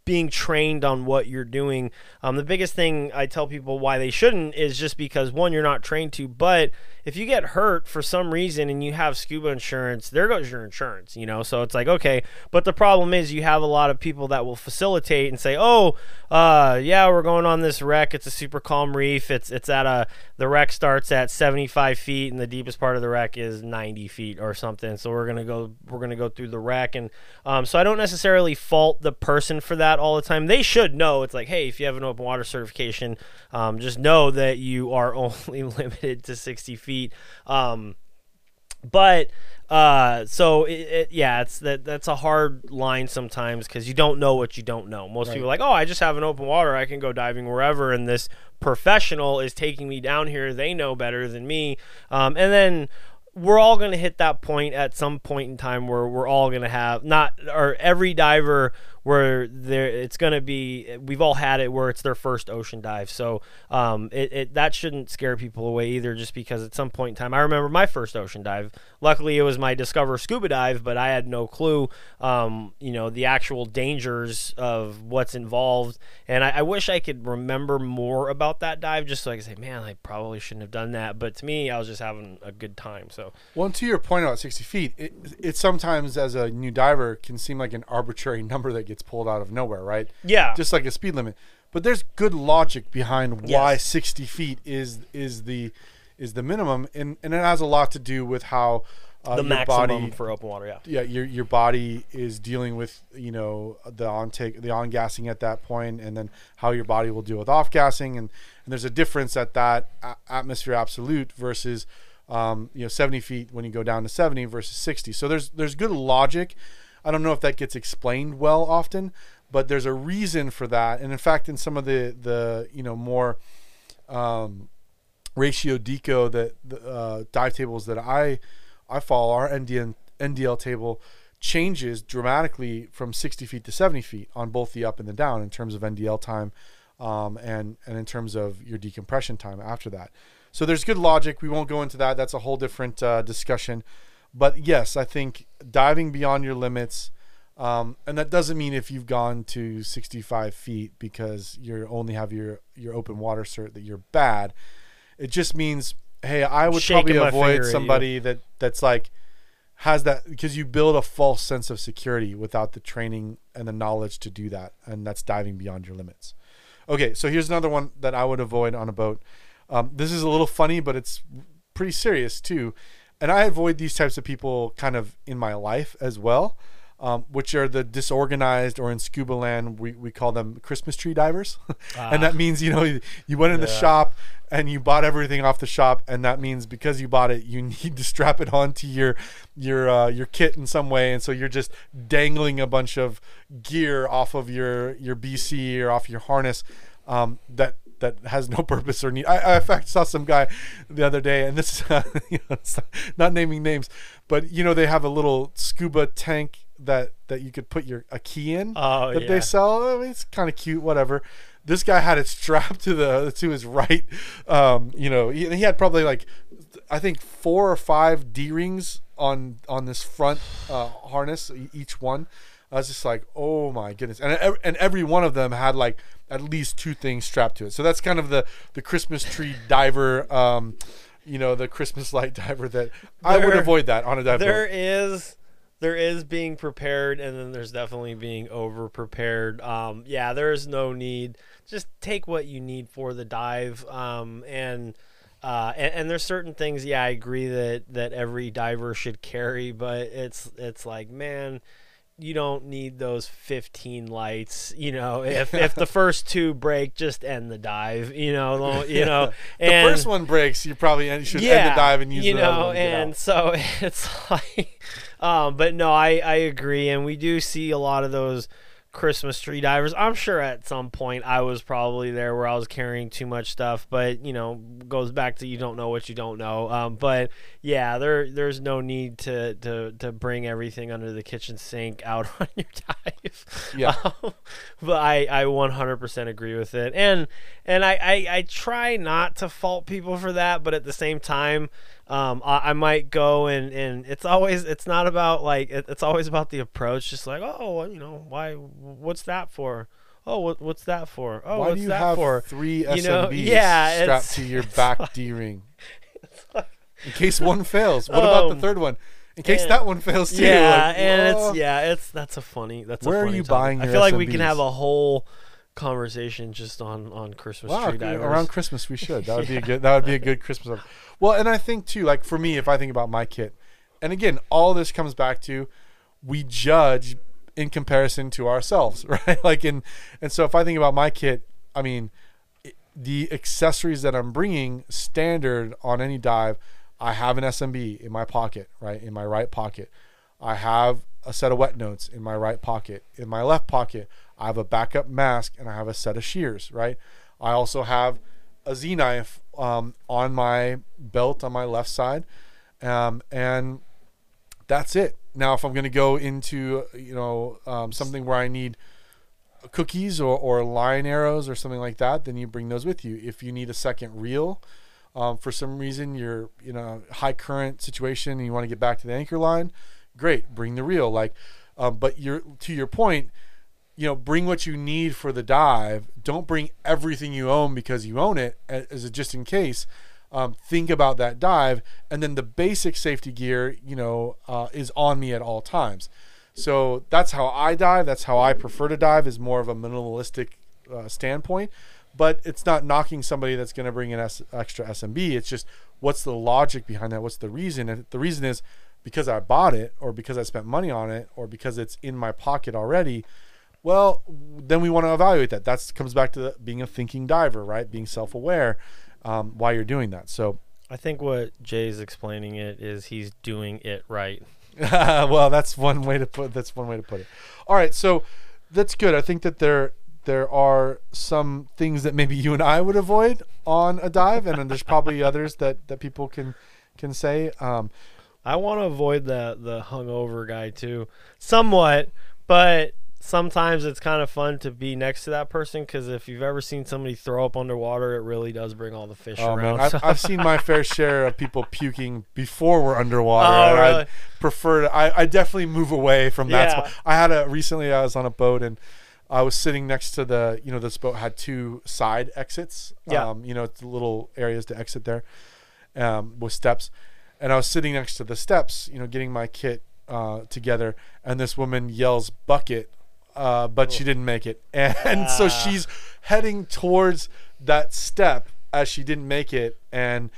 being trained on what you're doing um, the biggest thing i tell people why they shouldn't is just because one you're not trained to but if you get hurt for some reason and you have scuba insurance, there goes your insurance, you know? So it's like, okay. But the problem is you have a lot of people that will facilitate and say, oh, uh, yeah, we're going on this wreck. It's a super calm reef. It's, it's at a, the wreck starts at 75 feet and the deepest part of the wreck is 90 feet or something. So we're going to go, we're going to go through the wreck. And, um, so I don't necessarily fault the person for that all the time. They should know. It's like, hey, if you have an open water certification, um, just know that you are *laughs* only limited to 60 feet. Um, but uh, so it, it, yeah, it's that that's a hard line sometimes because you don't know what you don't know. Most right. people are like, oh, I just have an open water, I can go diving wherever, and this professional is taking me down here. They know better than me, um, and then we're all going to hit that point at some point in time where we're all going to have not or every diver where there it's going to be we've all had it where it's their first ocean dive. So um, it, it, that shouldn't scare people away either just because at some point in time i remember my first ocean dive. Luckily it was my discover scuba dive but i had no clue um, you know the actual dangers of what's involved. And I, I, wish i could remember more about that dive just so i could say man i probably shouldn't have done that. But to me i was just having a good time so. Well to your point about 60 feet it, it sometimes as a new diver can seem like an arbitrary *laughs* number that gets gets pulled out of nowhere, right? Yeah. Just like a speed limit. But there's good logic behind why yes. 60 feet is is the is the minimum, and and it has a lot to do with how uh, the maximum body, for open water. Yeah. Yeah. Your your body is dealing with you know the on take the on gassing at that point, and then how your body will deal with off gassing, and and there's a difference at that atmosphere absolute versus. Um, you know, 70 feet when you go down to 70 versus 60. So there's there's good logic I don't know if that gets explained well often, but there's a reason for that. And in fact, in some of the the you know more um, ratio deco that the uh, dive tables that I I follow, our NDN, NDL table changes dramatically from 60 feet to 70 feet on both the up and the down in terms of NDL time um, and and in terms of your decompression time after that. So there's good logic. We won't go into that. That's a whole different uh, discussion. But yes, I think diving beyond your limits, um, and that doesn't mean if you've gone to 65 feet because you only have your your open water cert that you're bad. It just means, hey, I would Shaking probably avoid somebody that that's like has that because you build a false sense of security without the training and the knowledge to do that, and that's diving beyond your limits. Okay, so here's another one that I would avoid on a boat. Um, this is a little funny, but it's pretty serious too and I avoid these types of people kind of in my life as well, um, which are the disorganized or in scuba land we, we call them Christmas tree divers, ah. *laughs* and that means you know you, you went in the shop and you bought everything off the shop, and that means because you bought it, you *laughs* need to strap it onto your your uh, your kit in some way, and so you're just dangling a bunch of gear off of your your BC or off your harness um, that that has no purpose or need. I, I in fact saw some guy the other day, and this is uh, *laughs* you know, not naming names, but you know they have a little scuba tank that that you could put your a key in oh, that yeah. they sell. I mean, it's kind of cute, whatever. This guy had it *laughs* strapped to the to his right. Um, you know, he, he had probably like I think four or five D rings on on this front uh, harness each one. I was just like, oh my goodness, and and every one of them had like at least two things strapped to it. So that's kind of the the Christmas tree diver, um, you know, the Christmas light *laughs* diver that there, I would avoid that on a dive. There boat. is there is being prepared and then there's definitely being over prepared um, yeah there's no need just take what you need for the dive um, and, uh, and and there's certain things yeah i agree that that every diver should carry but it's it's like man you don't need those 15 lights you know *laughs* if, if the first two break just end the dive you know you *laughs* know and, the first one breaks you probably should yeah, end the dive and use you know and so *laughs* it's like um, but no I, I agree and we do see a lot of those Christmas tree divers. I'm sure at some point I was probably there where I was carrying too much stuff, but you know, goes back to you don't know what you don't know. Um, but yeah, there there's no need to, to to bring everything under the kitchen sink out *laughs* on your dive. Yeah. *laughs* Um, but I I 100% agree with it, and and I, I I try not to fault people for that, but at the same time um, I, I, might go and, and it's always it's not about like it, it's always about the approach. Just like oh you know why what's that for? Oh what, what's that for? Oh why what's do you that have for? three You know, SMBs yeah, strapped to your *laughs* back like- D ring *laughs* in case one fails? What about the Um, third one? In case and- that one fails too. Yeah, like, and it's yeah it's that's a funny that's a Where are funny you topic. buying I feel like we can have a whole conversation just on on Christmas Wow, tree divers. around Christmas we should. That would be a good. *laughs* That would be a good Christmas. Well, and I think too, like for me, if I think about my kit, and again, all this comes back to we judge in comparison to ourselves, *laughs* right? Like in, and so if I think about my kit, I mean, the accessories that I'm bringing standard on any dive, I have an SMB in my pocket, right, in my right pocket. I have a set of wet notes in my right pocket. In my left pocket, I have a backup mask and I have a set of shears, right? I also have a Z knife um, on my belt on my left side, um, and that's it. Now, if I'm going to go into you know um, something where I need cookies or, or line arrows or something like that, then you bring those with you. If you need a second reel, um, for some reason you're in a high current situation and you want to get back to the anchor line, great, bring the reel. Like, um, but you're to your point, you know, bring what you need for the dive. Don't bring everything you own because you own it as a just in case. Um, think about that dive, and then the basic safety gear, you know, uh, is on me at all times. So that's how I dive. That's how I prefer to dive. Is more of a minimalistic uh, standpoint, but it's not knocking somebody that's going to bring an S- extra SMB. It's just what's the logic behind that? What's the reason? And the reason is because I bought it, or because I spent money on it, or because it's in my pocket already. Well, then we want to evaluate that. That comes back to the, being a thinking diver, right? Being self-aware um, while you're doing that. So, I think what Jay's explaining it is he's doing it right. *laughs* well, that's one way to put. That's one way to put it. All right, so that's good. I think that there there are some things that maybe you and I would avoid on a dive, and then there's probably *laughs* others that that people can can say. Um, I want to avoid the the hungover guy too, somewhat, but sometimes it's kind of fun to be next to that person because if you've ever seen somebody throw up underwater, it really does bring all the fish oh around. man, I've, *laughs* I've seen my fair share of people puking before we're underwater. Oh, really? I prefer to. I, I definitely move away from that. Yeah. spot. I had a recently. I was on a boat and. I was sitting next to the, you know, this boat had two side exits. Yeah. Um, you know, it's little areas to exit there, um, with steps. And I was sitting next to the steps, you know, getting my kit uh, together, and this woman yells "bucket," uh, but she didn't make it, *laughs* and so Ah. she's heading towards that step as she didn't make it, and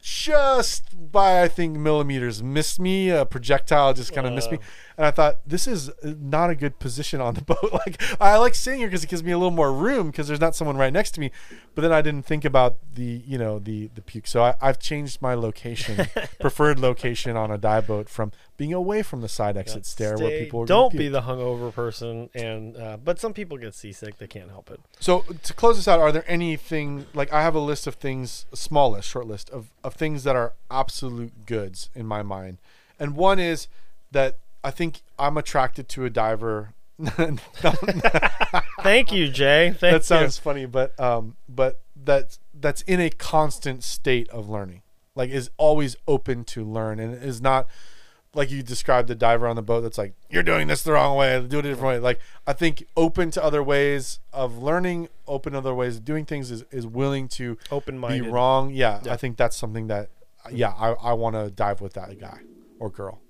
just by I think millimeters missed me. A projectile just kind of missed me, and I thought this is not a good position on the *laughs* boat. Like I like sitting here because it gives me a little more room because there's not someone right next to me. But then I didn't think about the you know the the puke. So I, I've changed my location, *laughs* preferred location on a dive boat from being away from the side exit stair where people are don't be the hungover person, and uh, but some people get seasick; they can't help it. So to close this out, are there anything like I have a list of things, a small list, short list of, of things that are absolute goods in my mind, and one is that I think I'm attracted to a diver. *laughs* Thank you, Jay. *laughs* Thank that sounds funny, but um, but that's that's in a constant state of learning, like is always open to learn, and is not like you described the diver on the boat that's like you're doing this the wrong way, do it a different way. Like I think open to other ways of learning, open to other ways of doing things is is willing to Open be wrong. Yeah, Yeah. I think that's something that yeah I I want to dive with that guy or girl.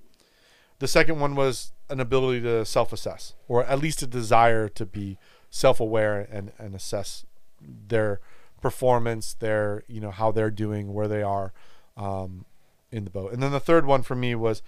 The second one was an ability to self-assess, or at least a desire to be self-aware and and assess their performance, their you know how they're doing, where they are um, in the boat. And then the third one for me was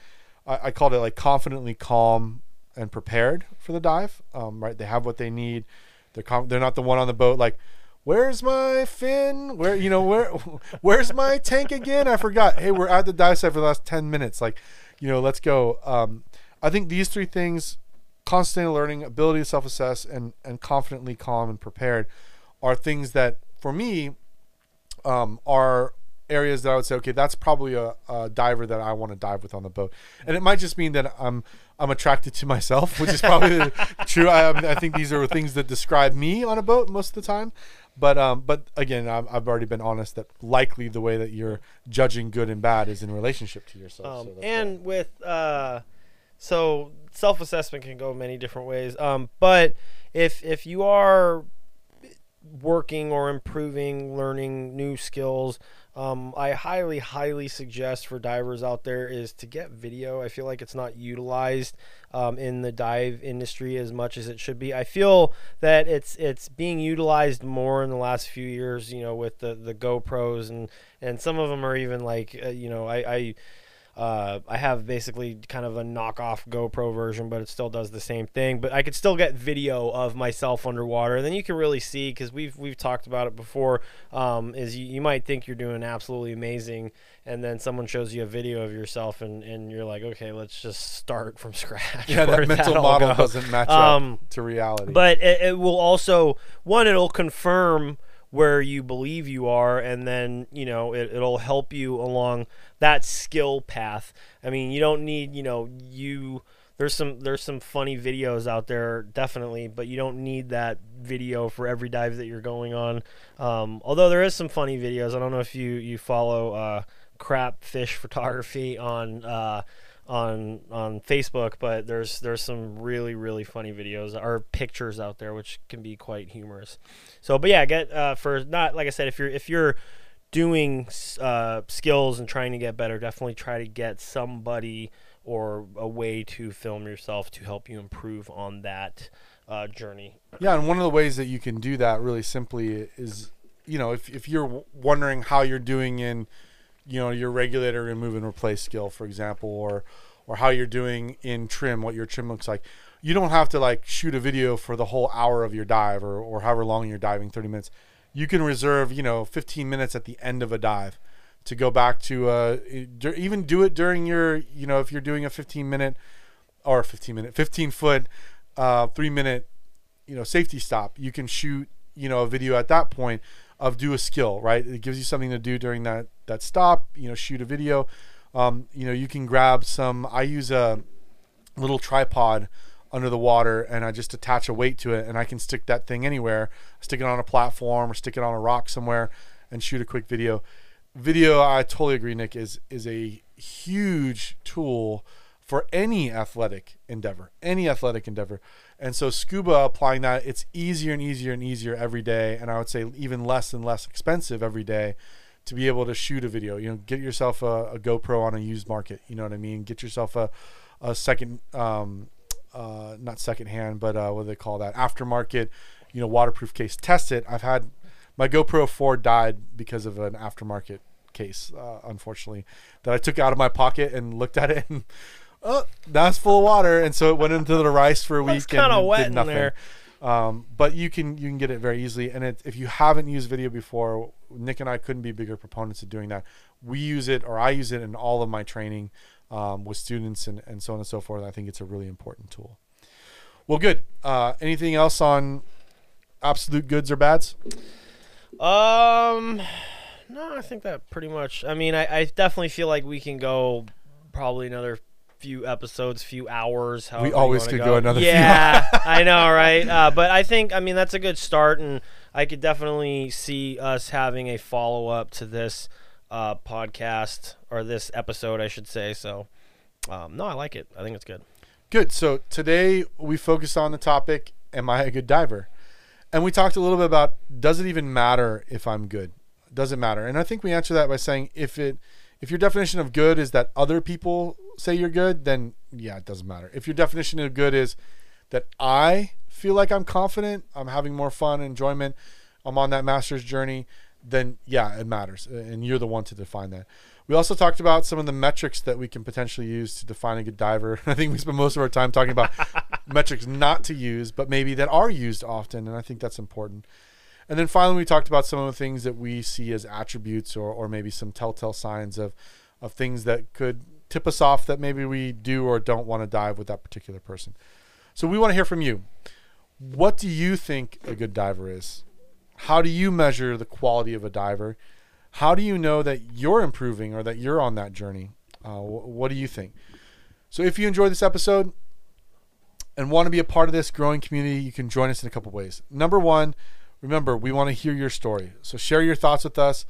I, I called it like confidently calm and prepared for the dive. Um, right, they have what they need. They're they're not the one on the boat like. Where's my fin? Where you know where? *laughs* Where's my tank again? I forgot. Hey, we're at the dive site for the last ten minutes. Like, you know, let's go. Um, I think these three things constantly learning, ability to self-assess, and and confidently calm and prepared are things that for me um, are areas that I would say, okay, that's probably a, a diver that I want to dive with on the boat, and it might just mean that I'm I'm attracted to myself, which is probably *laughs* true. I, I think these are things that describe me on a boat most of the time. But um, but again, I've, I've already been honest that likely the way that you're judging good and bad is in relationship to yourself. Um, so and with uh, so self assessment can go many different ways. Um, but if if you are working or improving, learning new skills, um, I highly, highly suggest for divers out there is to get video. I feel like it's not utilized um, in the dive industry as much as it should be. I feel that it's it's being utilized more in the last few years. You know, with the the GoPros and and some of them are even like uh, you know I. I uh, I have basically kind of a knockoff GoPro version, but it still does the same thing. But I could still get video of myself underwater, and then you can really see because we've we've talked about it before. Um, is you, you might think you're doing absolutely amazing, and then someone shows you a video of yourself, and, and you're like, okay, let's just start from *laughs* scratch. yeah, that mental all model go? doesn't match Um, up to reality. But it, it will also one, it'll confirm where you believe you are, and then you know it, it'll help you along that skill path. I mean, you don't need you know you. There's some there's some funny videos out there definitely, but you don't need that video for every dive that you're going on. Um, although there is some funny videos. I don't know if you you follow uh, crap fish photography on. Uh, on on Facebook, but there's there's some really really funny videos or pictures out there which can be quite humorous. So, but yeah, get uh, for not like I said, if you're if you're doing uh, skills and trying to get better, definitely try to get somebody or a way to film yourself to help you improve on that uh, journey. Yeah, and one of the ways that you can do that really simply is, you know, if, if you're wondering how you're doing in, you know, your regulator remove and replace skill, for example, or or how you're doing in trim, what your trim looks like, you don't have to like shoot a video for the whole hour of your dive or, or however long you're diving, 30 minutes. You can reserve, you know, 15 minutes at the end of a dive to go back to, uh, even do it during your, you know, if you're doing a 15 minute or 15 minute, 15 foot, uh, three minute you know safety stop you can shoot you know a video at that point of do a skill right? It gives you something to do during that that stop you know shoot a video. Um, you know you can grab some i use a little tripod under the water and i just attach a weight to it and i can stick that thing anywhere. Stick it on a platform or stick it on a rock somewhere and shoot a quick video. Video i totally agree nick is is a huge tool for any athletic endeavor any athletic endeavor and so scuba applying that, it's easier and easier and easier every day, and I would say even less and less expensive every day to be able to shoot a video. You know, get yourself a, a GoPro on a used market. You know what I mean? Get yourself a a second, um, uh, not second hand, but uh, what do they call that? Aftermarket. You know, waterproof case. Test it. I've had my GoPro 4 died because of an aftermarket case, uh, unfortunately, that I took out of my pocket and looked at it *laughs* and oh, that's full of water, and so it went into the rice for a week. It's kind of wet did in there. Um, but you can you can get it very easily, and it, if you haven't used video before, Nick and I couldn't be bigger proponents of doing that. We use it, or I use it in all of my training um, with students and, and so on and so forth. I think it's a really important tool. Well, good. Uh, anything else on absolute goods or bads? Um, no, I think that pretty much. I mean, I, I definitely feel like we can go probably another few episodes, few hours. We always could go another few Yeah, I know, right? Uh, but I think, I mean, that's a good start, and I could definitely see us having a follow up to this uh, podcast or this episode, I should say. So, um, no, I like it. I think it's good. Good. So today we focused on the topic Am I a good diver? And we talked a little bit about does it even matter if I'm good? Does it matter? And I think we answer that by saying if it if your definition of good is that other people say you're good, then yeah, it doesn't matter. If your definition of good is that I feel like I'm confident, I'm having more fun, enjoyment, I'm on that master's journey, then yeah, it matters. And you're the one to define that. We also talked about some of the metrics that we can potentially use to define a good diver. *laughs* I think we spend most of our time talking about *laughs* metrics not to use, but maybe that are used often. And I think that's important. And then finally, we talked about some of the things that we see as attributes or, or maybe some telltale signs of, of things that could tip us off that maybe we do or don't want to dive with that particular person. So we want to hear from you. What do you think a good diver is? How do you measure the quality of a diver? How do you know that you're improving or that you're on that journey? Uh, wh- what do you think? So if you enjoyed this episode and want to be a part of this growing community, you can join us in a couple ways. Number one, remember, we want to hear your story. So share your thoughts with us.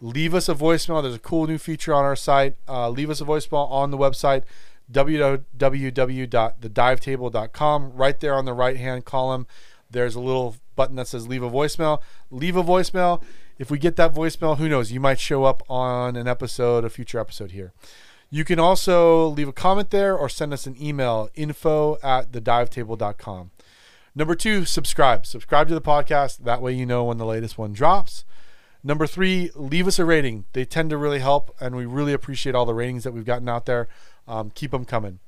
Leave us a voicemail. There's a cool new feature on our site. Uh, leave us a voicemail on the website, www.thedivetable.com. Right there on the right hand column, there's a little button that says leave a voicemail. Leave a voicemail. If we get that voicemail, who knows? You might show up on an episode, a future episode here. You can also leave a comment there or send us an email info at thedivetable.com. Number two, subscribe. Subscribe to the podcast. That way you know when the latest one drops. Number three, leave us a rating. They tend to really help, and we really appreciate all the ratings that we've gotten out there. Um, keep them coming.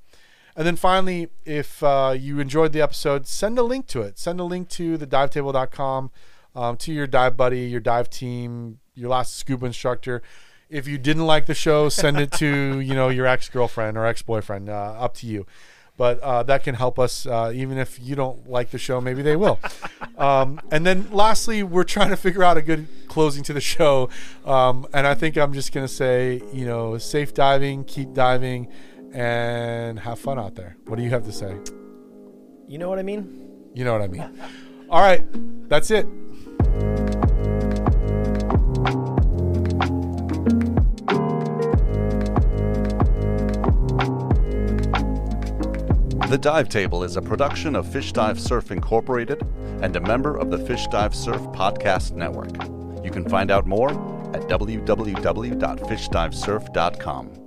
And then finally, if uh, you enjoyed the episode, send a link to it. Send a link to thedivetable.com, um, to your dive buddy, your dive team, your last scuba instructor. If you didn't like the show, send it to *laughs* you know your ex girlfriend or ex boyfriend. Uh, up to you. But uh, that can help us. Uh, even if you don't like the show, maybe they will. *laughs* Um, and then lastly, we're trying to figure out a good closing to the show. Um, and I think I'm just gonna say, you know, safe diving, keep diving, and have fun out there. What do you have to say? You know what I mean? You know what I mean. All right, that's it. The Dive Table is a production of Fish Dive Surf Incorporated and a member of the Fish Dive Surf Podcast Network. You can find out more at www.fishdivesurf.com.